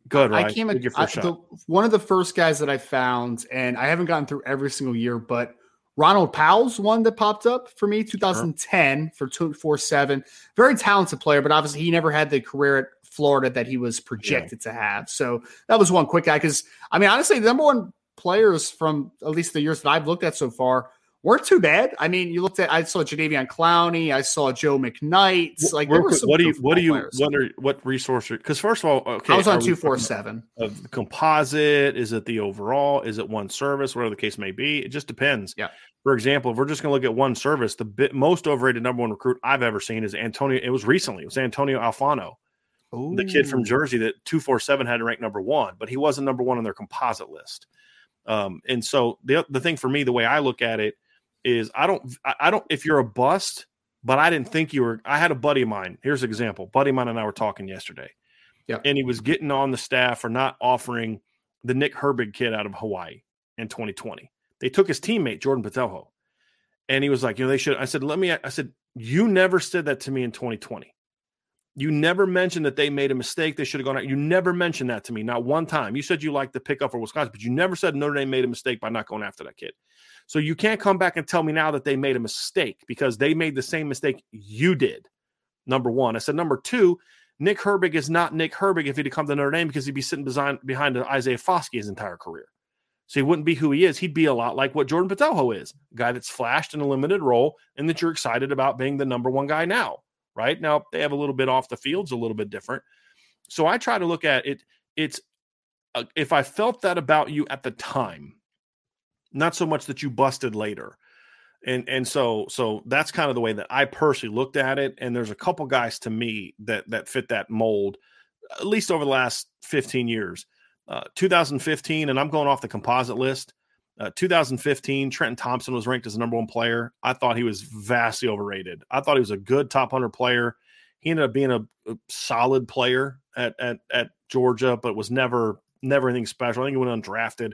good, right? I came I, the, one of the first guys that I found, and I haven't gotten through every single year, but Ronald Powell's one that popped up for me, 2010 sure. for 247. Very talented player, but obviously he never had the career at Florida that he was projected yeah. to have. So that was one quick guy. Because, I mean, honestly, the number one players from at least the years that I've looked at so far weren't too bad. I mean, you looked at I saw Jadeveon Clowney, I saw Joe McKnight. Like, what, what do you what do you players. what are what resource? Because first of all, okay, I was on two four seven. Of the composite, is it the overall? Is it one service? Whatever the case may be, it just depends. Yeah. For example, if we're just going to look at one service, the bit, most overrated number one recruit I've ever seen is Antonio. It was recently. It was Antonio Alfano, Ooh. the kid from Jersey that two four seven had to rank number one, but he wasn't number one on their composite list. Um, and so the the thing for me, the way I look at it is, I don't I don't if you're a bust, but I didn't think you were. I had a buddy of mine. Here's an example. Buddy of mine and I were talking yesterday. Yeah, and he was getting on the staff for not offering the Nick Herbig kid out of Hawaii in 2020. They took his teammate Jordan Botelho, and he was like, you know, they should. I said, let me. I said, you never said that to me in 2020. You never mentioned that they made a mistake. They should have gone out. You never mentioned that to me, not one time. You said you liked the pickup for Wisconsin, but you never said Notre Dame made a mistake by not going after that kid. So you can't come back and tell me now that they made a mistake because they made the same mistake you did. Number one. I said, number two, Nick Herbig is not Nick Herbig if he'd come to Notre Dame because he'd be sitting behind, behind Isaiah Foskey his entire career. So he wouldn't be who he is. He'd be a lot like what Jordan Botelho is, a guy that's flashed in a limited role and that you're excited about being the number one guy now, right? Now they have a little bit off the field's a little bit different. So I try to look at it. It's uh, if I felt that about you at the time, not so much that you busted later. And and so so that's kind of the way that I personally looked at it. And there's a couple guys to me that that fit that mold, at least over the last 15 years. Uh, 2015, and I'm going off the composite list. Uh, 2015, Trenton Thompson was ranked as the number one player. I thought he was vastly overrated. I thought he was a good top 100 player. He ended up being a, a solid player at, at, at Georgia, but was never never anything special. I think he went undrafted.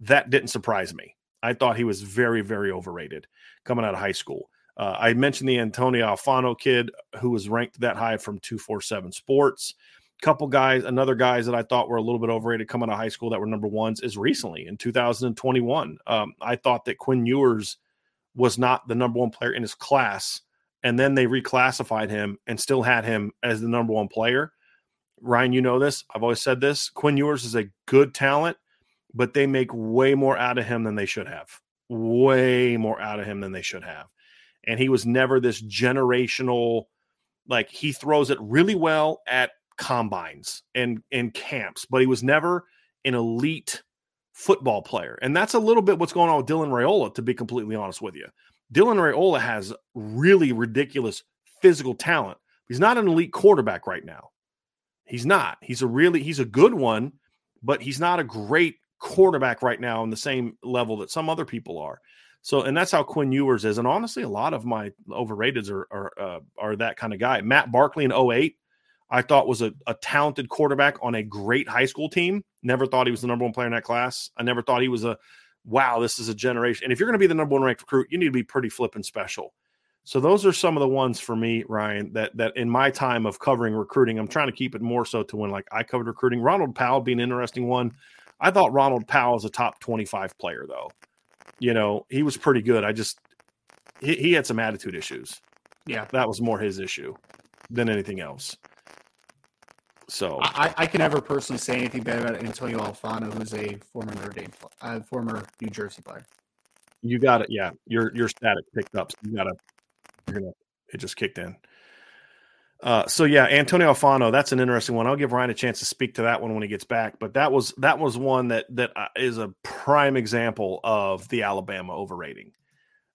That didn't surprise me. I thought he was very, very overrated coming out of high school. Uh, I mentioned the Antonio Alfano kid who was ranked that high from 247 Sports. Couple guys, another guys that I thought were a little bit overrated coming out of high school that were number ones is recently in 2021. Um, I thought that Quinn Ewers was not the number one player in his class, and then they reclassified him and still had him as the number one player. Ryan, you know this. I've always said this. Quinn Ewers is a good talent, but they make way more out of him than they should have. Way more out of him than they should have and he was never this generational like he throws it really well at combines and and camps, but he was never an elite football player. And that's a little bit what's going on with Dylan Raiola, to be completely honest with you. Dylan Raiola has really ridiculous physical talent. He's not an elite quarterback right now. He's not. He's a really he's a good one, but he's not a great quarterback right now on the same level that some other people are. So, and that's how Quinn Ewers is. And honestly, a lot of my overrateds are are, uh, are that kind of guy. Matt Barkley in 08, I thought was a, a talented quarterback on a great high school team. Never thought he was the number one player in that class. I never thought he was a wow, this is a generation. And if you're going to be the number one ranked recruit, you need to be pretty flipping special. So those are some of the ones for me, Ryan, that that in my time of covering recruiting, I'm trying to keep it more so to when like I covered recruiting. Ronald Powell being an interesting one. I thought Ronald Powell was a top 25 player though you know, he was pretty good. I just he, he had some attitude issues. Yeah, that was more his issue than anything else. So I, I can never personally say anything bad about Antonio Alfano, who's a former Notre Dame, uh, former New Jersey player. You got it. Yeah, your your static picked up. So you got to. It just kicked in. Uh, so yeah, Antonio Alfano, that's an interesting one. I'll give Ryan a chance to speak to that one when he gets back. But that was that was one that that uh, a prime example of the Alabama overrating.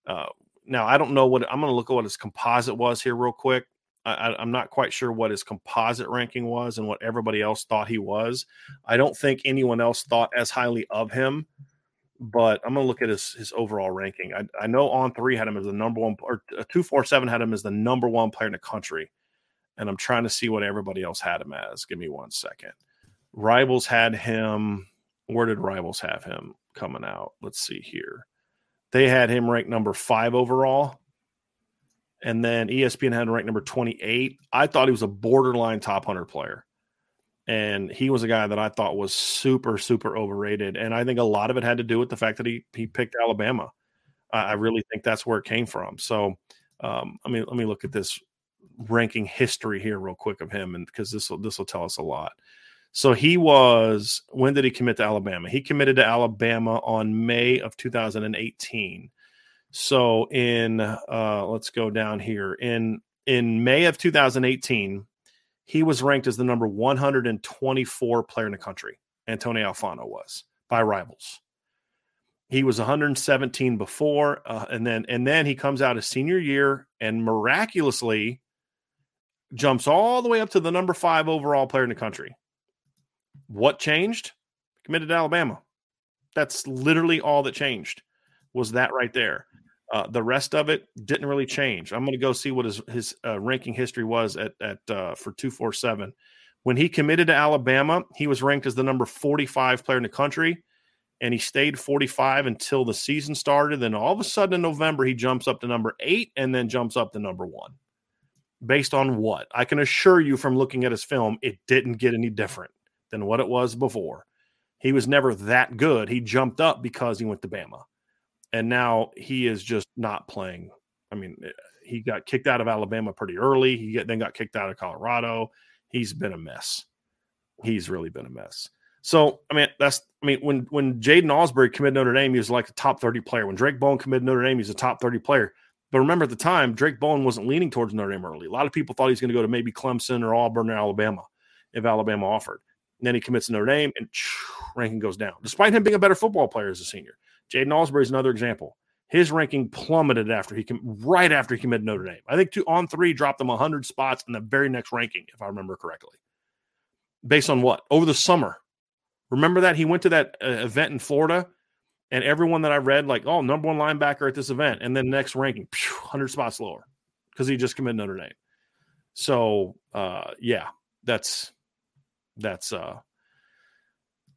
Uh, now I don't know what I'm going to look at what his composite was here real quick. I, I'm not quite sure what his composite ranking was and what everybody else thought he was. I don't think anyone else thought as highly of him, but I'm going to look at his his overall ranking. I, I know on three had him as the number one, or uh, two four seven had him as the number one player in the country and I'm trying to see what everybody else had him as. Give me one second. Rivals had him. Where did Rivals have him coming out? Let's see here. They had him ranked number five overall. And then ESPN had him ranked number 28. I thought he was a borderline top 100 player. And he was a guy that I thought was super, super overrated. And I think a lot of it had to do with the fact that he he picked Alabama. I really think that's where it came from. So, um, I mean, let me look at this ranking history here real quick of him and because this will this will tell us a lot. So he was when did he commit to Alabama? He committed to Alabama on May of 2018. So in uh let's go down here. In in May of 2018, he was ranked as the number 124 player in the country. Antonio Alfano was by rivals. He was 117 before, uh, and then and then he comes out his senior year and miraculously jumps all the way up to the number five overall player in the country. What changed? Committed to Alabama. That's literally all that changed. Was that right there? Uh, the rest of it didn't really change. I'm going to go see what his his uh, ranking history was at at uh, for two four seven. When he committed to Alabama, he was ranked as the number 45 player in the country, and he stayed 45 until the season started. Then all of a sudden in November, he jumps up to number eight, and then jumps up to number one based on what? I can assure you from looking at his film, it didn't get any different than what it was before. He was never that good. He jumped up because he went to Bama. And now he is just not playing. I mean, eh, he got kicked out of Alabama pretty early. He then got kicked out of Colorado. He's been a mess. He's really been a mess. So, I mean, that's, I mean, when, when Jaiden Ausberry committed Notre Dame, he was like a top 30 player. When Drake Bowen committed Notre Dame, he's a top 30 player. But remember at the time, Drake Bowen wasn't leaning towards Notre Dame early. A lot of people thought he was going to go to maybe Clemson or Auburn or Alabama if Alabama offered. And then he commits to Notre Dame and ranking goes down, despite him being a better football player as a senior. Jaiden Ausberry is another example. His ranking plummeted after he com- right after he committed Notre Dame. I think two on three dropped him 100 spots in the very next ranking, if I remember correctly. Based on what? Over the summer. Remember that he went to that uh, event in Florida and everyone that I read, like, oh, number one linebacker at this event, and then next ranking, 100 spots lower because he just committed Notre Dame. So, uh, yeah, that's that's uh,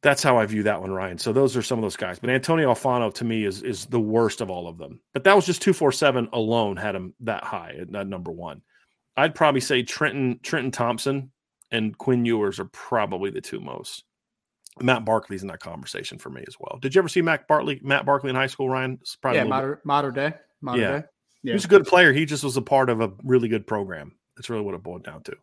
that's how I view that one, Ryan. So those are some of those guys. But Antonio Alfano to me is is the worst of all of them. But that was just two four seven alone had him that high at that number one. I'd probably say Trenton Trenton Thompson and Quinn Ewers are probably the two most. Matt Barkley's in that conversation for me as well. Did you ever see Matt Barkley Matt Barkley in high school, Ryan? probably yeah, modern, modern day. Modern yeah. day. Yeah. He was a good player. He just was a part of a really good program. That's really what it boiled down to.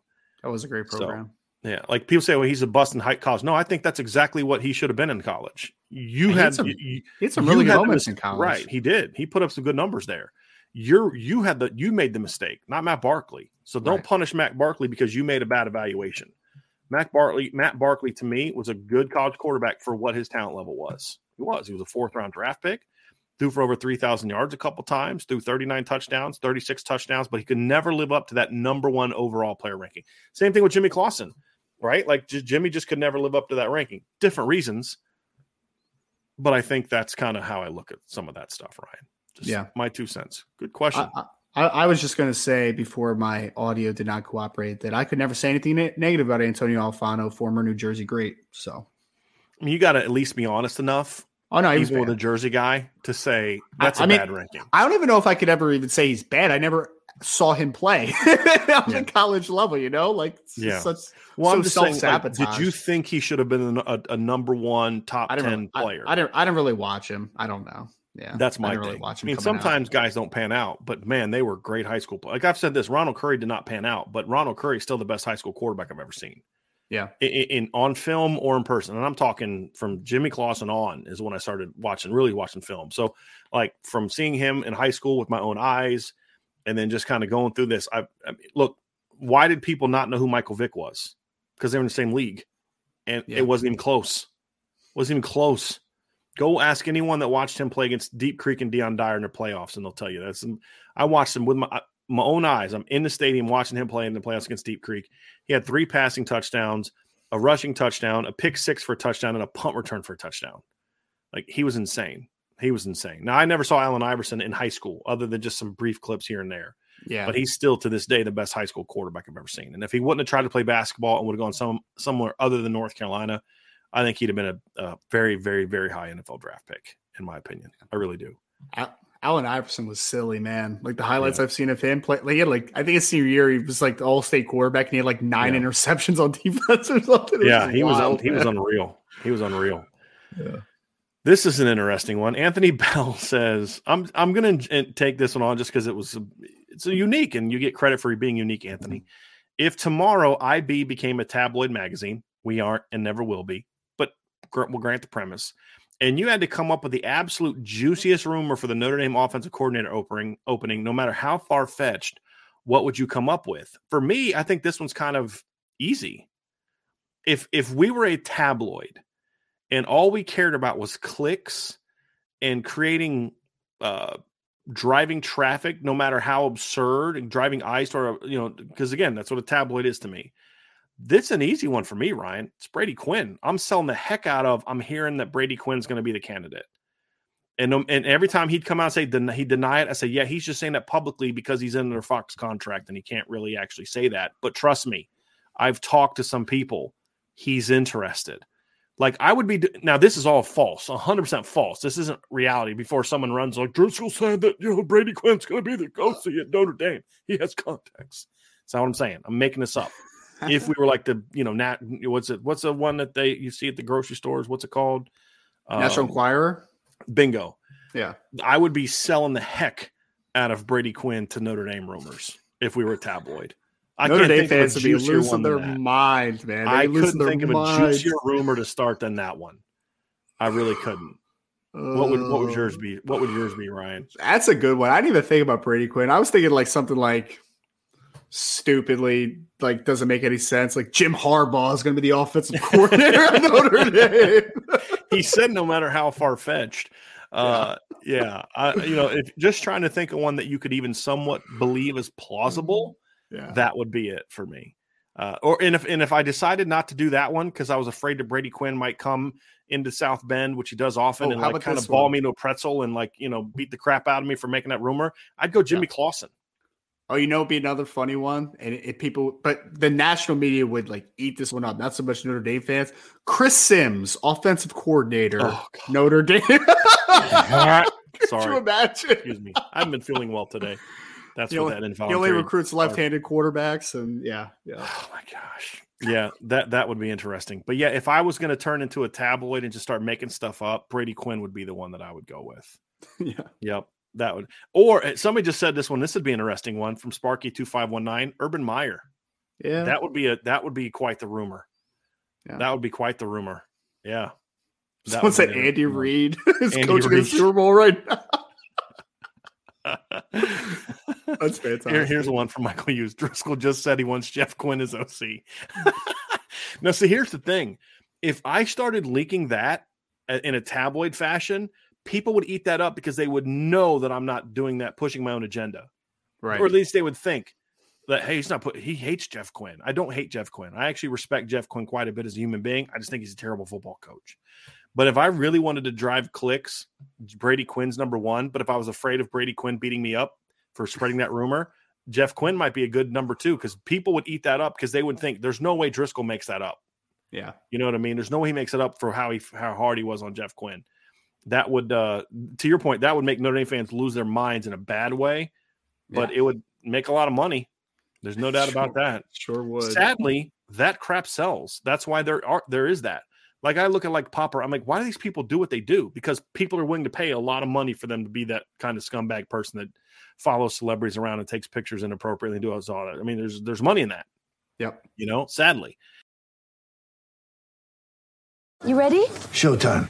That was a great program. So, yeah, like people say, well, he's a bust in high college. No, I think that's exactly what he should have been in college. You had, some, you, had some really good moments in college, right? He did. He put up some good numbers there. You're you had the you made the mistake, not Matt Barkley. So don't right. punish Matt Barkley because you made a bad evaluation. Matt Barkley, Matt Barkley to me was a good college quarterback for what his talent level was. He was. He was a fourth round draft pick, threw for over three thousand yards a couple times, threw thirty nine touchdowns, thirty six touchdowns, but he could never live up to that number one overall player ranking. Same thing with Jimmy Clausen right? Like j- Jimmy just could never live up to that ranking. Different reasons, but I think that's kind of how I look at some of that stuff, Ryan. Just yeah, my two cents. Good question. I, I, I was just going to say before my audio did not cooperate that I could never say anything ne- negative about Antonio Alfano, former New Jersey great. So, I mean, you got to at least be honest enough. Oh no, he's more the Jersey guy to say that's I, a I bad mean, ranking. I don't even know if I could ever even say he's bad. I never saw him play on yeah. the college level, you know, like yeah. such well, so I'm just saying, like, did you think he should have been a, a number one top ten player? I, I, didn't. I didn't really watch him. I don't know. Yeah, that's my I really. I mean, sometimes out. guys don't pan out, but man, they were great high school. Like I've said this, Ronald Curry did not pan out, but Ronald Curry is still the best high school quarterback I've ever seen. Yeah, in, in on film or in person, and I'm talking from Jimmy Clausen on is when I started watching, really watching film. So, like from seeing him in high school with my own eyes and then just kind of going through this. I, I mean, look, why did people not know who Michael Vick was? Because they were in the same league, and yeah. it wasn't even close. It wasn't even close. Go ask anyone that watched him play against Deep Creek and Dion Dyer in the playoffs, and they'll tell you that. I watched him with my my own eyes. I'm in the stadium watching him play in the playoffs against Deep Creek. He had three passing touchdowns, a rushing touchdown, a pick six for a touchdown, and a punt return for a touchdown. Like he was insane. He was insane. Now I never saw Allen Iverson in high school, other than just some brief clips here and there. Yeah, but he's still to this day the best high school quarterback I've ever seen. And if he wouldn't have tried to play basketball and would have gone some somewhere other than North Carolina, I think he'd have been a, a very, very, very high NFL draft pick, in my opinion. I really do. Allen Iverson was silly, man. Like the highlights yeah. I've seen of him play, like he had like I think his senior year he was like the All State quarterback and he had like nine yeah. interceptions on defense or something. It yeah, was he wild, was he was unreal. He was unreal. Yeah. This is an interesting one. Anthony Bell says, "I'm I'm going to take this one on just because it was it's a unique, and you get credit for being unique, Anthony. Mm-hmm. If tomorrow IB became a tabloid magazine, we aren't and never will be, we'll grant the premise, and you had to come up with the absolute juiciest rumor for the Notre Dame offensive coordinator opening, opening, no matter how far fetched, what would you come up with? For me, I think this one's kind of easy. If if we were a tabloid." and all we cared about was clicks and creating uh, driving traffic, no matter how absurd, and driving eyes to our, you know, because again, that's what a tabloid is to me. This is an easy one for me, Ryan. It's Brady Quinn. I'm selling the heck out of. I'm hearing that Brady Quinn's going to be the candidate, and and every time he'd come out and say den- he deny it, I say, yeah, he's just saying that publicly because he's under a Fox contract and he can't really actually say that. But trust me, I've talked to some people. He's interested. Like I would be now. This is all false, hundred percent false. This isn't reality. Before someone runs like Driscoll said that you know Brady Quinn's going to be the coach at Notre Dame. He has contacts. That's not what I'm saying. I'm making this up. If we were like the you know nat what's it what's the one that they you see at the grocery stores? What's it called? National um, Enquirer. Bingo. Yeah, I would be selling the heck out of Brady Quinn to Notre Dame rumors if we were a tabloid. I Notre Dame fans would be losing their mind, man. They'd I couldn't think of a juicier rumor to start than that one. I really couldn't. Uh, what would what would yours be? What would yours be, Ryan? That's a good one. I didn't even think about Brady Quinn. I was thinking like something like stupidly like doesn't make any sense. Like Jim Harbaugh is going to be the offensive coordinator at Notre Dame. he said no matter how far fetched. Uh, yeah. I, you know, if just trying to think of one that you could even somewhat believe is plausible yeah. that would be it for me. Uh, or and if and if I decided not to do that one because I was afraid that Brady Quinn might come into South Bend, which he does often, oh, and like kind of ball one? me into a pretzel and like you know beat the crap out of me for making that rumor, I'd go Jimmy yeah. Clausen. Oh, you know, it'd be another funny one, and it, it, people, but the national media would like eat this one up. Not so much Notre Dame fans. Chris Sims, offensive coordinator, oh, Notre Dame. Sorry, you imagine? Excuse me. I haven't been feeling well today. That's what that involuntary. He only recruits left-handed quarterbacks, and yeah, yeah. Oh my gosh. Yeah, that that would be interesting. But yeah, if I was going to turn into a tabloid and just start making stuff up, Brady Quinn would be the one that I would go with. yeah. Yep. That would, or eh, somebody just said this one. This would be an interesting one from Sparky two five one nine. Urban Meyer. Yeah, that would be a that would be quite the rumor. Yeah. That would be quite the rumor. Yeah. That Someone said Andy Reid is Andy coaching the Super Bowl right now. That's fantastic. Here, here's one from Michael Hughes. Driscoll just said he wants Jeff Quinn as OC. now, see, here's the thing: if I started leaking that uh, in a tabloid fashion, people would eat that up because they would know that I'm not doing that, pushing my own agenda. Right. Or at least they would think that, hey, he's not put, he hates Jeff Quinn. I don't hate Jeff Quinn. I actually respect Jeff Quinn quite a bit as a human being. I just think he's a terrible football coach. But if I really wanted to drive clicks, Brady Quinn's number one. But if I was afraid of Brady Quinn beating me up for spreading that rumor, Jeff Quinn might be a good number two because people would eat that up because they would think there's no way Driscoll makes that up. Yeah. You know what I mean? There's no way he makes it up for how he how hard he was on Jeff Quinn that would uh to your point that would make Notre Dame fans lose their minds in a bad way, but yeah. it would make a lot of money. There's no doubt sure, about that. Sure would. Sadly, that crap sells. That's why there are there is that. Like I look at like Popper, I'm like, why do these people do what they do? Because people are willing to pay a lot of money for them to be that kind of scumbag person that follows celebrities around and takes pictures inappropriately and does all that. I mean, there's there's money in that. Yep. You know, sadly. You ready? Showtime.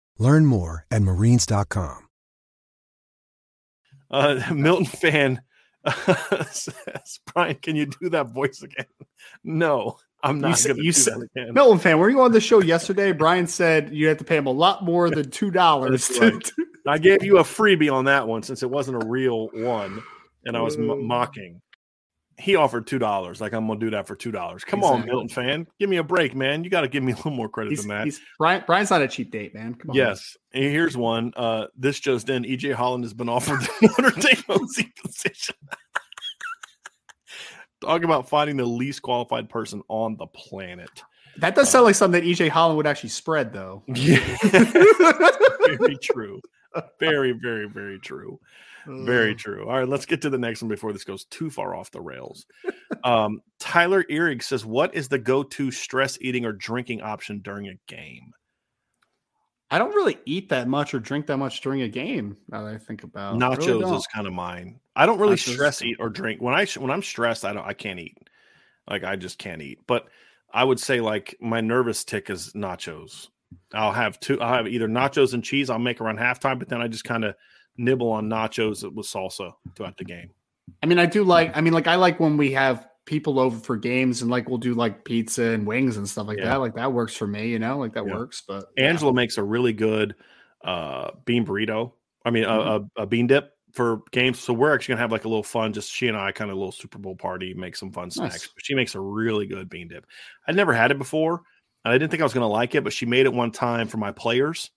Learn more at marines.com. Uh, Milton fan says, Brian, can you do that voice again? No, I'm not going to do said, that again. Milton fan, were you on the show yesterday? Brian said you had to pay him a lot more than $2. right. I gave you a freebie on that one since it wasn't a real one and I was m- mocking he offered two dollars. Like I'm gonna do that for two dollars. Come exactly. on, Milton fan, give me a break, man. You got to give me a little more credit he's, than that. Brian, Brian's not a cheap date, man. Come on. Yes, and here's one. Uh, this just in: EJ Holland has been offered the Notre Dame OC position. Talk about finding the least qualified person on the planet. That does sound like something that EJ Holland would actually spread, though. Yeah, very true. Very, very, very true. Very true. All right, let's get to the next one before this goes too far off the rails. um, Tyler Ehrig says, "What is the go-to stress eating or drinking option during a game?" I don't really eat that much or drink that much during a game. Now that I think about nachos really is kind of mine. I don't really nachos. stress eat or drink when I when I'm stressed. I don't. I can't eat. Like I just can't eat. But I would say like my nervous tick is nachos. I'll have two. I'll have either nachos and cheese. I'll make around halftime, but then I just kind of nibble on nachos with salsa throughout the game. I mean, I do like. I mean, like I like when we have people over for games and like we'll do like pizza and wings and stuff like yeah. that. Like that works for me, you know, like that yeah. works. But Angela yeah. makes a really good uh bean burrito. I mean, mm-hmm. a, a, bean dip for games. So we're actually gonna have like a little fun. Just she and I kind of a little Super Bowl party, make some fun snacks. Nice. She makes a really good bean dip. I'd never had it before. And I didn't think I was gonna like it, but she made it one time for my players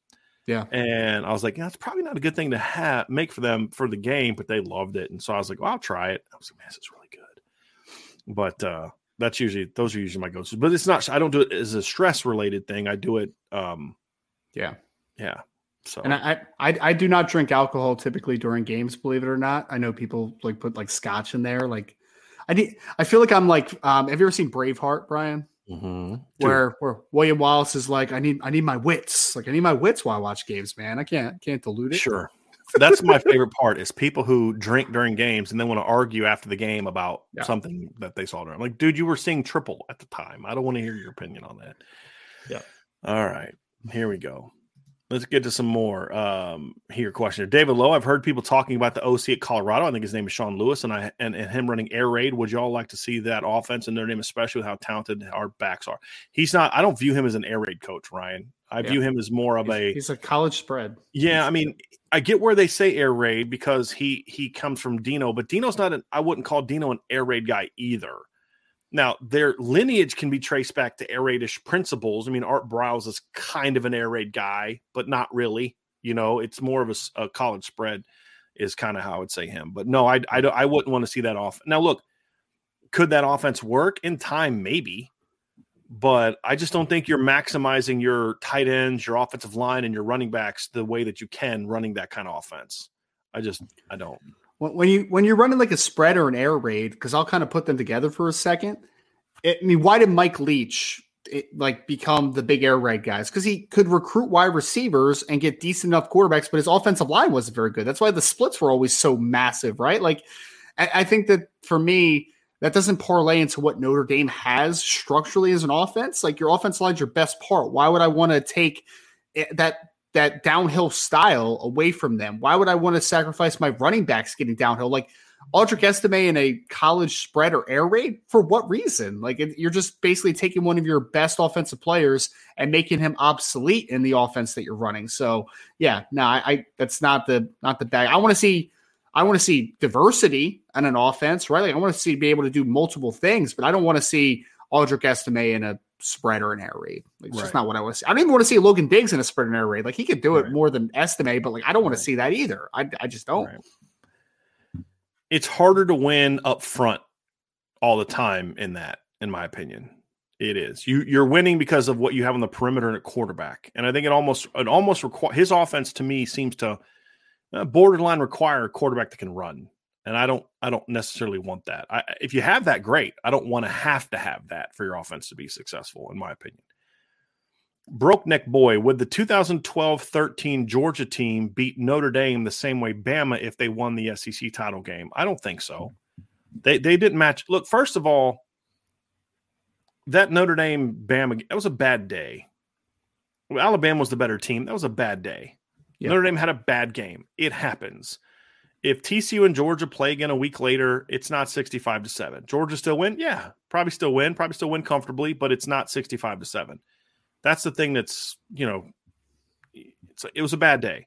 yeah. And I was like, yeah, it's probably not a good thing to have make for them for the game, but they loved it. And so I was like, well, I'll try it. I was like, man, this is really good. But uh that's usually those are usually my go-to. But it's not I don't do it as a stress related thing. I do it um yeah. Yeah. So and I, I I do not drink alcohol typically during games, believe it or not. I know people like put like scotch in there. Like I need. I feel like I'm like. Um, have you ever seen Braveheart, Brian? Mm-hmm. Where where William Wallace is like, I need I need my wits. Like I need my wits while I watch games, man. I can't can't dilute it. Sure. That's my favorite part is people who drink during games and then want to argue after the game about Yeah. something that they saw during. I'm like, dude, you were seeing triple at the time. I don't want to hear your opinion on that. Yeah. All right. Here we go. Let's get to some more um here question. David Lowe, I've heard people talking about the OC at Colorado. I think his name is Sean Lewis, and I and, and him running air raid. Would y'all like to see that offense in their name, especially with how talented our backs are? He's not, I don't view him as an air raid coach, Ryan. I Yeah. view him as more of He's, a he's a college spread. yeah, I mean, I get where they say air raid because he he comes from Dino, but Dino's not an I wouldn't call Dino an air raid guy either. Now, their lineage can be traced back to air raidish principles. I mean, Art Briles is kind of an air raid guy, but not really. You know, it's more of a college spread, is kind of how I would say him. But no, I I, I wouldn't want to see that off. Now, look, could that offense work in time? Maybe, but I just don't think you're maximizing your tight ends, your offensive line, and your running backs the way that you can running that kind of offense. I just I don't. When, you when you're running like a spread or an air raid, because I'll kind of put them together for a second. It, I mean, why did Mike Leach it, like become the big air raid guys? Because he could recruit wide receivers and get decent enough quarterbacks, but his offensive line wasn't very good. That's why the splits were always so massive, right? Like, I, I think that for me, that doesn't parlay into what Notre Dame has structurally as an offense. Like your offense line's your best part. Why would I want to take eh, that that downhill style away from them? Why would I want to sacrifice my running backs getting downhill? Like Aldrich Estime in a college spread or air raid for what reason? Like it, you're just basically taking one of your best offensive players and making him obsolete in the offense that you're running. So yeah, no, I, I that's not the not the bag. I want to see I want to see diversity on an offense, right? Like I want to see be able to do multiple things, but I don't want to see Aldrich Estime in a spread or an air raid. Like, it's just not what I want to see. I don't even want to see Logan Diggs in a spread and air raid. Like he could do it Right. more than Estime, but like I don't want Right. to see that either. I, I just don't. Right. It's harder to win up front all the time in that, in my opinion. It is. You you're winning because of what you have on the perimeter and at quarterback. And I think it almost it almost require his offense to me seems to uh, borderline require a quarterback that can run. And I don't I don't necessarily want that. I, if you have that, great. I don't want to have to have that for your offense to be successful, in my opinion. Broke neck boy, would the 2012 13 Georgia team beat Notre Dame the same way Bama if they won the SEC title game? I don't think so. They they didn't match. Look, first of all, that Notre Dame Bama that was a bad day. Alabama was the better team. That was a bad day. Yeah. Notre Dame had a bad game. It happens. If TCU and Georgia play again a week later, it's not 65 to 7. Georgia still win? Yeah, probably still win, probably still win comfortably, but it's not 65 to 7. That's the thing that's, you know, it's it was a bad day.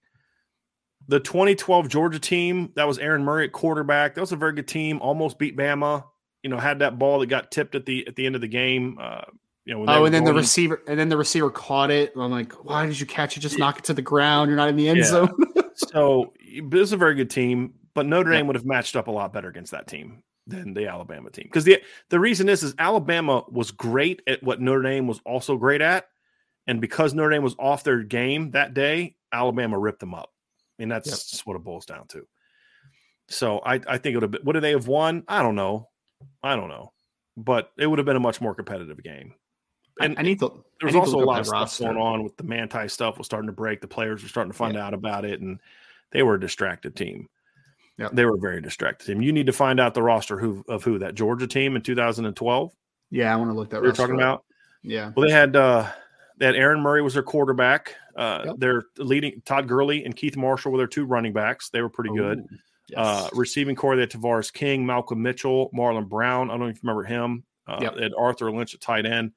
The 2012 Georgia team, that was Aaron Murray at quarterback. That was a very good team. Almost beat Bama. You know, had that ball that got tipped at the at the end of the game. Uh, you know, Oh, and then the receiver, and then the receiver caught it. I'm like, why did you catch it? Just knock it to the ground. You're not in the end Yeah. zone. so it was a very good team, but Notre Yeah. Dame would have matched up a lot better against that team than the Alabama team. Because the the reason is is Alabama was great at what Notre Dame was also great at, and because Notre Dame was off their game that day, Alabama ripped them up. I mean, that's what it boils down to. So I, I think it would have been. Would they have won? I don't know. I don't know, but it would have been a much more competitive game. And I need to. there was I also a lot of stuff roster. going on with the Manti stuff was starting to break. The players were starting to find out about it, and they were a distracted team. Yep. They were a very distracted team. You need to find out the roster who of who that Georgia team in 2012 Yeah, I want to look that. were talking up. about. Yeah, Well, they had uh, they had Aaron Murray was their quarterback. Uh, Yep. Their leading Todd Gurley and Keith Marshall were their two running backs. They were pretty good. Yes. Uh, receiving core, they had Tavares King, Malcolm Mitchell, Marlon Brown. I don't know if you remember him. Uh, Yep. They had Arthur Lynch at tight end.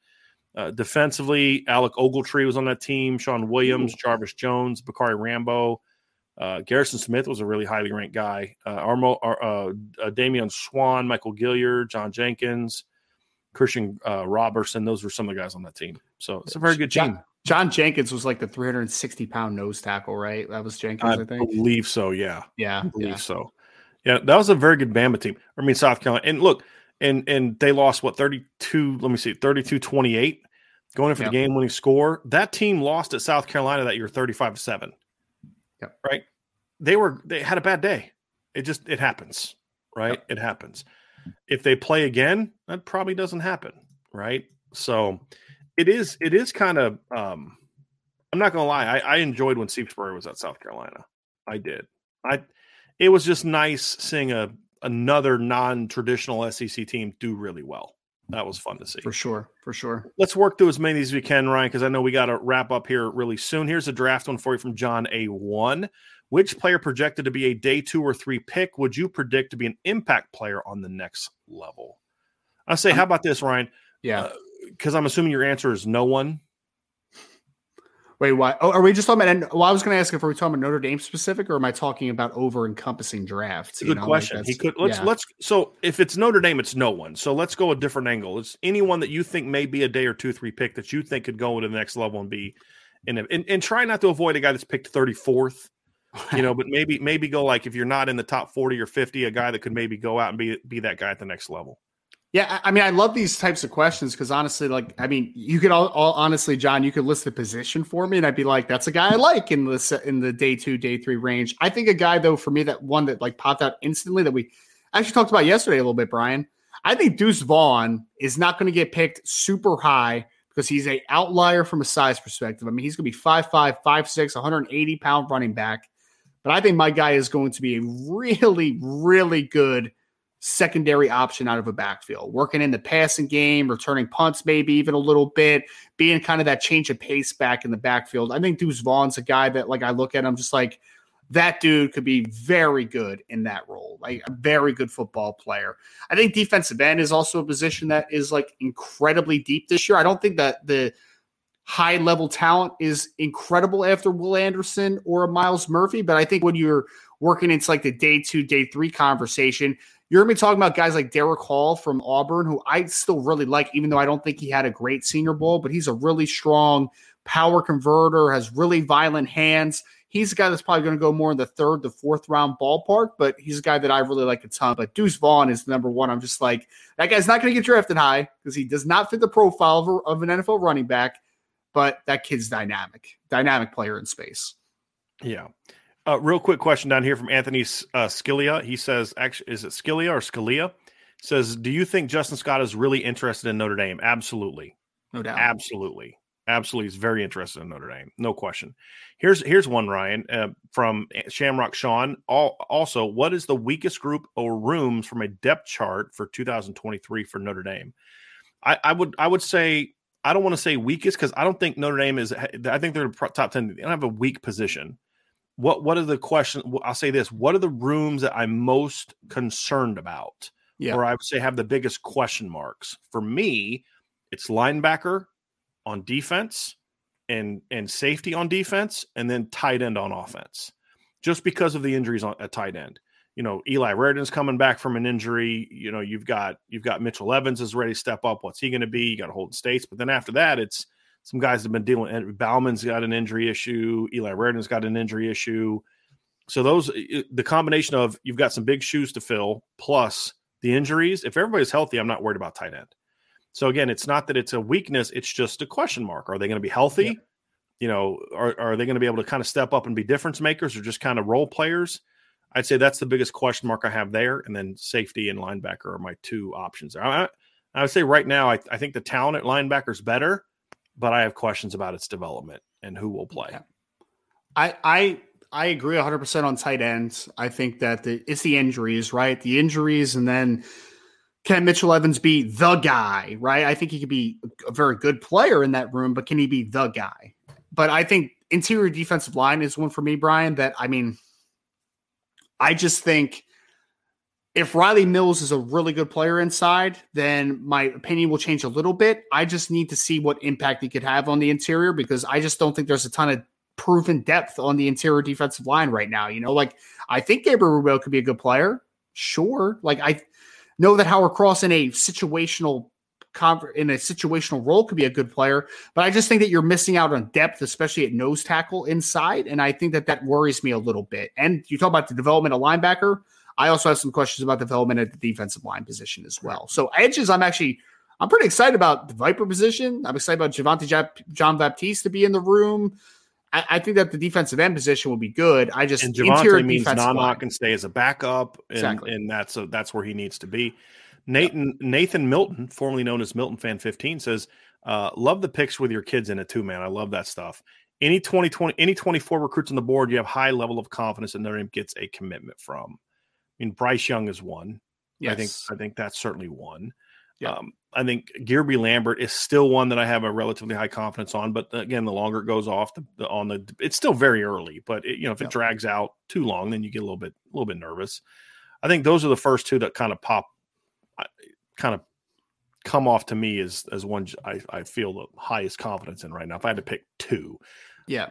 Uh, defensively, Alec Ogletree was on that team. Shawn Williams, Jarvis Jones, Bakari Rambo. Uh, Garrison Smith was a really highly ranked guy. Uh, Armo, uh, uh, Damian Swann, Michael Gilliard, John Jenkins, Christian uh, Robertson. Those were some of the guys on that team. So it's a very good team. John, John Jenkins was like the 360 pound nose tackle, right? That was Jenkins, I, I think. believe so. Yeah. Yeah, I believe yeah. so. Yeah, that was a very good Bama team. I mean, South Carolina. And look, and and they lost what 32, let me see, 32-28 going in for Yep. the game winning score. That team lost at South Carolina that year 35 to 7. Yep. Right? They were they had a bad day. It just it happens, right? It happens. if they play again, that probably doesn't happen, right? So it is it is kind of um I'm not gonna lie, I, I enjoyed when Steve Spurrier was at South Carolina. I did. I it was just nice seeing a another non-traditional SEC team do really well. That was fun to see. For sure. For sure. Let's work through as many as we can, Ryan, because I know we got to wrap up here really soon. Here's a draft one for you from John A1. Which player projected to be a day two or three pick would you predict to be an impact player on the next level? I say, how about this, Ryan? Yeah. Because uh, I'm assuming your answer is no one. Wait, what? Oh, are we just talking about? Well, I was going to ask if we're talking about Notre Dame specific, or am I talking about over encompassing drafts? Good know? question. Like he could. Let's yeah. let's. So if it's Notre Dame, it's no one. So let's go a different angle. It's anyone that you think may be a day or two, three pick that you think could go to the next level and be, in a, and, and try not to avoid a guy that's picked thirty fourth. you know, but maybe maybe go like if you're not in the top forty or fifty, a guy that could maybe go out and be be that guy at the next level. Yeah, I mean, I love these types of questions because honestly, like, I mean, you could all, all, honestly, John, you could list the position for me, and I'd be like, that's a guy I like in the in the day two, day three range. I think a guy though, for me, that one that like popped out instantly that we actually talked about yesterday a little bit, Brian. I think Deuce Vaughn is not going to get picked super high because he's a outlier from a size perspective. I mean, he's going to be 5'5", 5'6", 180 pound running back, but I think my guy is going to be a really, really good secondary option out of a backfield, working in the passing game, returning punts, maybe even a little bit, being kind of that change of pace back in the backfield. I think Deuce Vaughn's a guy that, like, I look at him just like that dude could be very good in that role, like a very good football player. I think defensive end is also a position that is like incredibly deep this year. I don't think that the high level talent is incredible after Will Anderson or a Myles Murphy, but I think when you're working into like the day two, day three conversation, you're going to be talking about guys like Derick Hall from Auburn, who I still really like, even though I don't think he had a great senior bowl, but he's a really strong power converter, has really violent hands. He's a guy that's probably going to go more in the third to fourth round ballpark, but he's a guy that I really like a ton. But Deuce Vaughn is the number one. I'm just like, that guy's not going to get drafted high because he does not fit the profile of, of an NFL running back, but that kid's dynamic, dynamic player in space. Yeah. Uh, real quick question down here from Anthony uh, Scalia. He says, "Actually, is it Scalia or Scalia?" Says, "Do you think Justin Scott is really interested in Notre Dame?" Absolutely, no doubt. Absolutely, absolutely, he's very interested in Notre Dame. No question. Here's here's one Ryan uh, from Shamrock Sean. All, also, what is the weakest group or rooms from a depth chart for 2023 for Notre Dame? I, I would I would say I don't want to say weakest because I don't think Notre Dame is. I think they're top ten. They don't have a weak position what what are the questions? I'll say this: What are the rooms that I'm most concerned about, yeah. or I would say have the biggest question marks? For me, it's linebacker on defense, and and safety on defense, and then tight end on offense. Just because of the injuries on at tight end, you know, Eli Raridon's coming back from an injury. You know, you've got you've got Mitchell Evans is ready to step up. What's he going to be? You got Holden Staes, but then after that, it's some guys have been dealing. Bauman's got an injury issue. Eli Raridon's got an injury issue. So those the combination of you've got some big shoes to fill plus the injuries. If everybody's healthy, I'm not worried about tight end. So again, it's not that it's a weakness; it's just a question mark. Are they going to be healthy? Yep. You know, are are they going to be able to kind of step up and be difference makers, or just kind of role players? I'd say that's the biggest question mark I have there, and then safety and linebacker are my two options there. I, I would say right now, I, I think the talent at linebacker is better but I have questions about its development and who will play. Yeah. I I I agree 100% on tight ends. I think that the, it's the injuries, right? The injuries and then can Mitchell Evans be the guy, right? I think he could be a very good player in that room, but can he be the guy? But I think interior defensive line is one for me, Brian, that I mean I just think if Riley Mills is a really good player inside, then my opinion will change a little bit. I just need to see what impact he could have on the interior because I just don't think there's a ton of proven depth on the interior defensive line right now. You know, like I think Gabriel Rubio could be a good player. Sure. Like I know that Howard Cross in a situational in a situational role could be a good player, but I just think that you're missing out on depth, especially at nose tackle inside, and I think that that worries me a little bit. And you talk about the development of linebacker. I also have some questions about development at the defensive line position as well. So edges, I'm actually I'm pretty excited about the Viper position. I'm excited about Javontae Jap- Jean-Baptiste to be in the room. I, I, think that the defensive end position will be good. I just and Javontae means Nana can stay as a backup, and, exactly. and that's a, that's where he needs to be. Nathan Nathan Milton, formerly known as Milton Fan 15, says, uh, "Love the picks with your kids in it too, man. I love that stuff. Any 2020, any 24 recruits on the board, you have high level of confidence that Notre Dame gets a commitment from. I mean, Bryce Young is one. Yes. I think I think that's certainly one. Yeah. Um, I think Guerby Lambert is still one that I have a relatively high confidence on. But again, the longer it goes off the, the on the, it's still very early. But it, you know, if it drags out too long, then you get a little bit a little bit nervous. I think those are the first two that kind of pop, kind of come off to me as as one I, I feel the highest confidence in right now. If I had to pick two, yeah,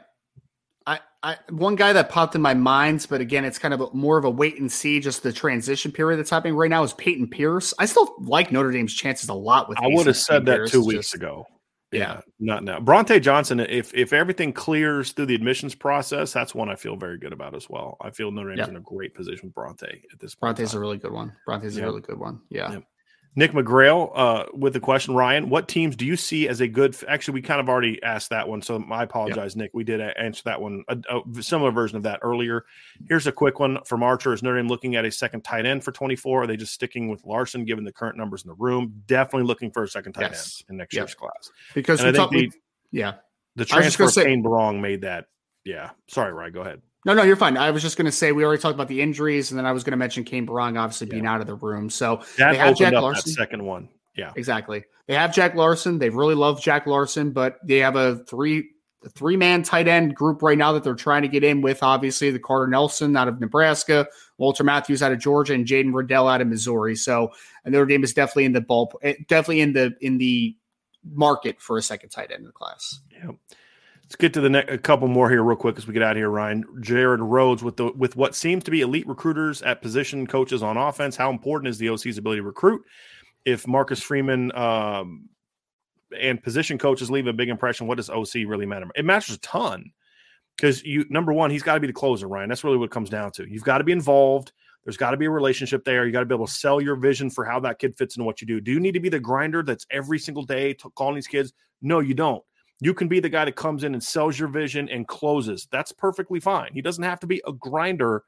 I, one guy that popped in my mind, but again, it's kind of a, more of a wait and see. Just the transition period that's happening right now is Peyton Pierce. I still like Notre Dame's chances a lot. With I would have said that Pierce, two weeks just, ago. Yeah, yeah, not now. Brauntae Johnson, if if everything clears through the admissions process, that's one I feel very good about as well. I feel Notre Dame's yep. in a great position with Brauntae at this point. Brauntae's a really good one. Brauntae's yep. a really good one. Yeah. Nick McGrail uh, with the question, Ryan, what teams do you see as a good? Actually, we kind of already asked that one, so I apologize, Nick. We did answer that one, a, a, similar version of that earlier. Here's a quick one from Archer: Is Notre Dame looking at a second tight end for 24? Are they just sticking with Larson, given the current numbers in the room? Definitely looking for a second tight yes. end in next year's class because we talk, the, yeah, the transfer of Berrong made that. Yeah, sorry, Ryan. Go ahead. No, no, you're fine. I was just going to say we already talked about the injuries, and then I was going to mention Cane Berrong obviously yeah. being out of the room. So that they have Jack Larson. second one. Yeah, exactly. They have Jack Larson. They really love Jack Larson, but they have a three three man tight end group right now that they're trying to get in with. Obviously, the Carter Nelson out of Nebraska, Walter Matthews out of Georgia, and Jaden Reddell out of Missouri. So, and Notre Dame is definitely in the ball, eh, definitely in the in the market for a second tight end in the class. Yeah. Let's get to the next a couple more here real quick as we get out of here, Ryan. Jared Rhodes with the with what seems to be elite recruiters at position coaches on offense. How important is the OC's ability to recruit? If Marcus Freeman um, and position coaches leave a big impression, what does OC really matter? It matters a ton because you number one, he's got to be the closer, Ryan. That's really what it comes down to. You've got to be involved. There's got to be a relationship there. You got to be able to sell your vision for how that kid fits into what you do. Do you need to be the grinder that's every single day calling these kids? No, you don't. You can be the guy that comes in and sells your vision and closes. That's perfectly fine. He doesn't have to be a grinder,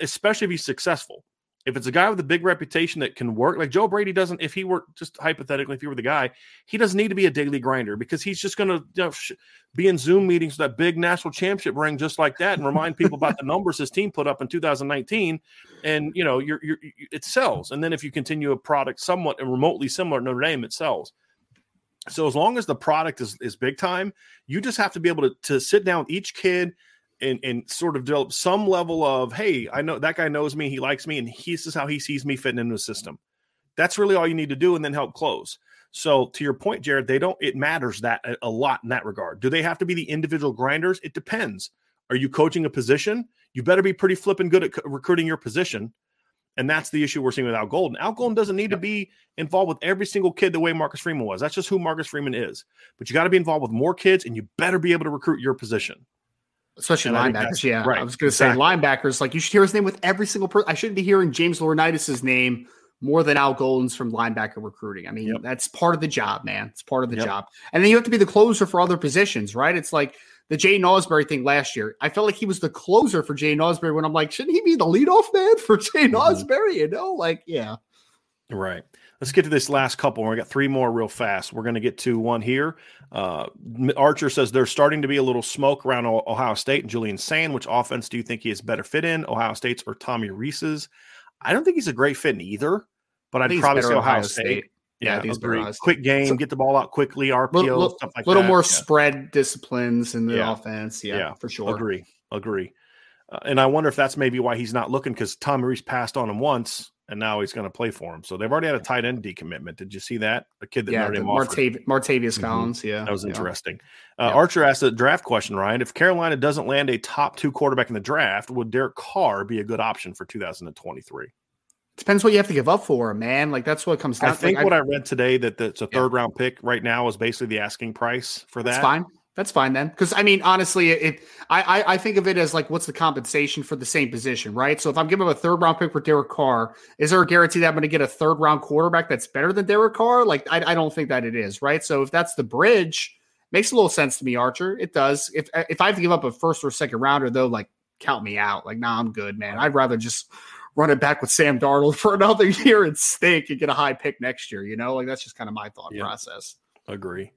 especially if he's successful. If it's a guy with a big reputation that can work, like Joe Brady doesn't, if he were just hypothetically, if he were the guy, he doesn't need to be a daily grinder because he's just going to you know, be in Zoom meetings with that big national championship ring just like that and remind people about the numbers his team put up in 2019. And, you know, you're, you're, it sells. And then if you continue a product somewhat and remotely similar Notre Dame, it sells. So as long as the product is, is big time, you just have to be able to, to sit down with each kid and, and sort of develop some level of, hey, I know that guy knows me, he likes me, and he, this is how he sees me fitting into the system. That's really all you need to do, and then help close. So to your point, Jared, they don't. It matters that a, a lot in that regard. Do they have to be the individual grinders? It depends. Are you coaching a position? You better be pretty flipping good at recruiting your position and that's the issue we're seeing with Al Golden. Al Golden doesn't need to be involved with every single kid the way Marcus Freeman was. That's just who Marcus Freeman is. But you got to be involved with more kids and you better be able to recruit your position. Especially and linebackers. Yeah. Right. I was going to exactly. say linebackers. Like you should hear his name with every single person. I shouldn't be hearing James Laurinaitis' name more than Al Golden's from linebacker recruiting. I mean, yep. that's part of the job, man. It's part of the yep. job. And then you have to be the closer for other positions, right? It's like the Jay Ausberry thing last year. I felt like he was the closer for Jay Ausberry when I'm like, shouldn't he be the leadoff man for Jay mm-hmm. Ausberry? You know, like, yeah. Right. Let's get to this last couple. We got three more real fast. We're going to get to one here. Uh, Archer says there's starting to be a little smoke around Ohio State and Julian Sayin. Which offense do you think he is better fit in, Ohio State's or Tommy Rees's? I don't think he's a great fit in either, but I'd probably say Ohio, Ohio State. State. Yeah, agree. Quick game, so, get the ball out quickly, RPO, little, stuff like that. A little that. more yeah. spread disciplines in the yeah. offense. Yeah, yeah, for sure. Agree, agree. Uh, and I wonder if that's maybe why he's not looking because Tom Rees passed on him once, and now he's going to play for him. So they've already had a tight end decommitment. Did you see that? A kid that yeah, Martav- Martavius mm-hmm. Collins. Yeah, that was interesting. Uh, Archer asked a draft question, Ryan. If Carolina doesn't land a top two quarterback in the draft, would Derek Carr be a good option for 2023? Depends what you have to give up for him, man. Like that's what comes down. I think like, what I, I read today that it's a third yeah. round pick right now is basically the asking price for that. That's fine. That's fine then, because I mean, honestly, it I, I, I think of it as like what's the compensation for the same position, right? So if I'm giving up a third round pick for Derek Carr, is there a guarantee that I'm going to get a third round quarterback that's better than Derek Carr? Like I, I don't think that it is, right? So if that's the bridge, makes a little sense to me, Archer. It does. If if I have to give up a first or second rounder, though, like count me out. Like, nah, I'm good, man. I'd rather just run it back with Sam Darnold for another year and stink and get a high pick next year. You know, like that's just kind of my thought yeah. process. Agree.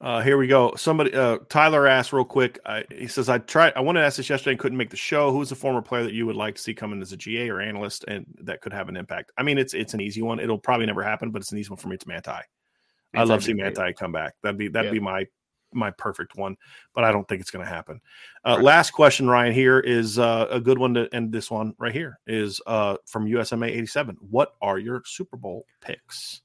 Uh, here we go. Somebody, uh, Tyler asked real quick. Uh, he says, "I tried. I wanted to ask this yesterday and couldn't make the show. Who's a former player that you would like to see come in as a GA or analyst and that could have an impact? I mean, it's it's an easy one. It'll probably never happen, but it's an easy one for me. It's Manti. I love seeing Manti come back. That'd be that'd yeah. be my my perfect one, but I don't think it's going to happen. Uh, right. Last question, Ryan. Here is uh, a good one to end this one right here. Is uh, from USMA eighty seven. What are your Super Bowl picks?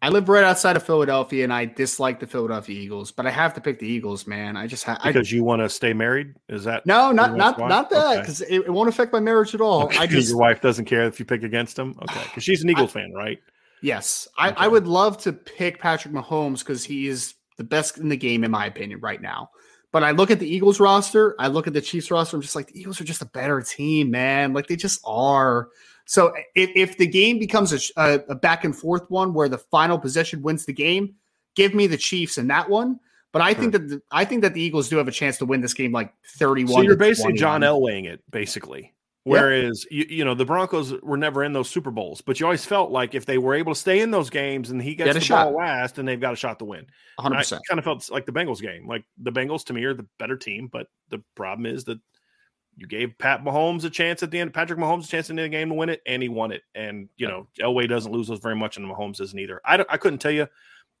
I live right outside of Philadelphia, and I dislike the Philadelphia Eagles, but I have to pick the Eagles, man. I just have because I, you want to stay married. Is that no, not not not that because okay. it, it, won't affect my marriage at all. Okay. I just your wife doesn't care if you pick against them. Okay, because she's an Eagle I, fan, right? Yes, I. I would love to pick Patrick Mahomes because he is the best in the game, in my opinion, right now. But I look at the Eagles roster, I look at the Chiefs roster, I'm just like the Eagles are just a better team, man. Like they just are. So if, if the game becomes a, a, a, back and forth one where the final possession wins the game, give me the Chiefs in that one. But I think that the, I think that the Eagles do have a chance to win this game like thirty-one. So you're basically John Elwaying it, basically. Whereas you, you know the Broncos were never in those Super Bowls, but you always felt like if they were able to stay in those games and he gets the shot. ball last, and they've got a shot to win. 100. percent Kind of felt like the Bengals game. Like the Bengals to me are the better team, but the problem is that you gave Pat Mahomes a chance at the end, Patrick Mahomes a chance in the game to win it, and he won it. And you know, Elway doesn't lose those very much, and Mahomes doesn't either. I, I couldn't tell you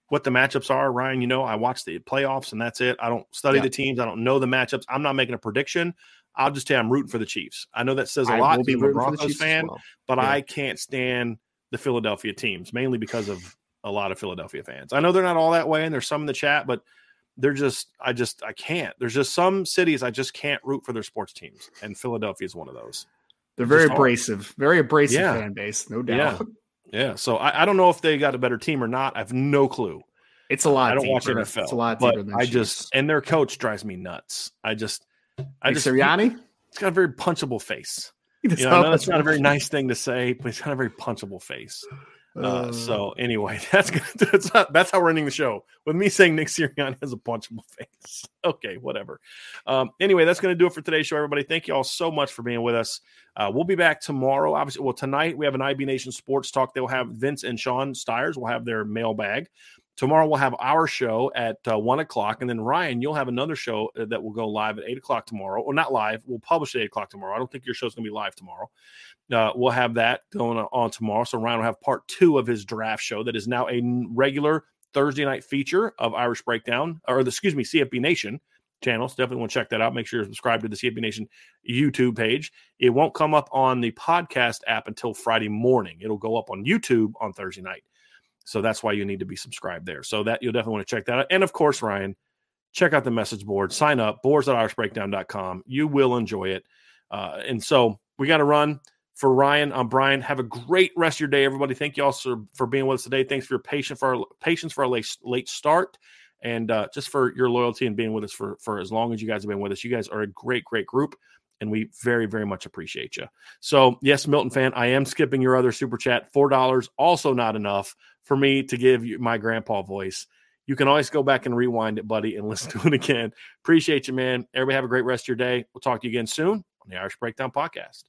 what the matchups are, Ryan. You know, I watch the playoffs, and that's it. I don't study yeah. the teams. I don't know the matchups. I'm not making a prediction. I'll just tell you, I'm rooting for the Chiefs. I know that says a I lot. Be I'm a Broncos fan, well. but yeah. I can't stand the Philadelphia teams mainly because of a lot of Philadelphia fans. I know they're not all that way, and there's some in the chat, but they're just I just I can't. There's just some cities I just can't root for their sports teams, and Philadelphia is one of those. They're very abrasive, hard. very abrasive yeah. fan base, no doubt. Yeah, yeah. So I, I, don't know if they got a better team or not. I have no clue. It's a lot. I don't deeper. watch NFL. It's a lot but I just and their coach drives me nuts. I just I just Sirianni. He's got a very punchable face. You know, I know that's not a very nice thing to say, but he's got a very punchable face. Uh, so anyway, that's good. that's not, that's how we're ending the show with me saying Nick Sirianni has a punchable face. Okay, whatever. Um, anyway, that's going to do it for today's show, everybody. Thank you all so much for being with us. Uh, we'll be back tomorrow. Obviously, well tonight we have an IB Nation Sports Talk. They'll have Vince and Sean Stiers will have their mailbag. Tomorrow we'll have our show at uh, one o'clock, and then Ryan, you'll have another show uh, that will go live at eight o'clock tomorrow, or not live. We'll publish at eight o'clock tomorrow. I don't think your show's going to be live tomorrow. Uh, we'll have that going on tomorrow. So Ryan will have part two of his draft show that is now a regular Thursday night feature of Irish Breakdown, or the, excuse me, CFB Nation channels. Definitely want to check that out. Make sure you're subscribed to the CFB Nation YouTube page. It won't come up on the podcast app until Friday morning. It'll go up on YouTube on Thursday night. So that's why you need to be subscribed there. So that you'll definitely want to check that out. And of course, Ryan, check out the message board, sign up, boars.irishbreakdown.com. You will enjoy it. Uh, and so we got to run. For Ryan, I'm Brian. Have a great rest of your day, everybody. Thank you all for, for being with us today. Thanks for your patience for our patience for our late, late start, and uh, just for your loyalty and being with us for for as long as you guys have been with us. You guys are a great, great group and we very, very much appreciate you. So, yes, Milton fan, I am skipping your other super chat. $4, also not enough for me to give you my grandpa voice. You can always go back and rewind it, buddy, and listen to it again. Appreciate you, man. Everybody have a great rest of your day. We'll talk to you again soon on the Irish Breakdown Podcast.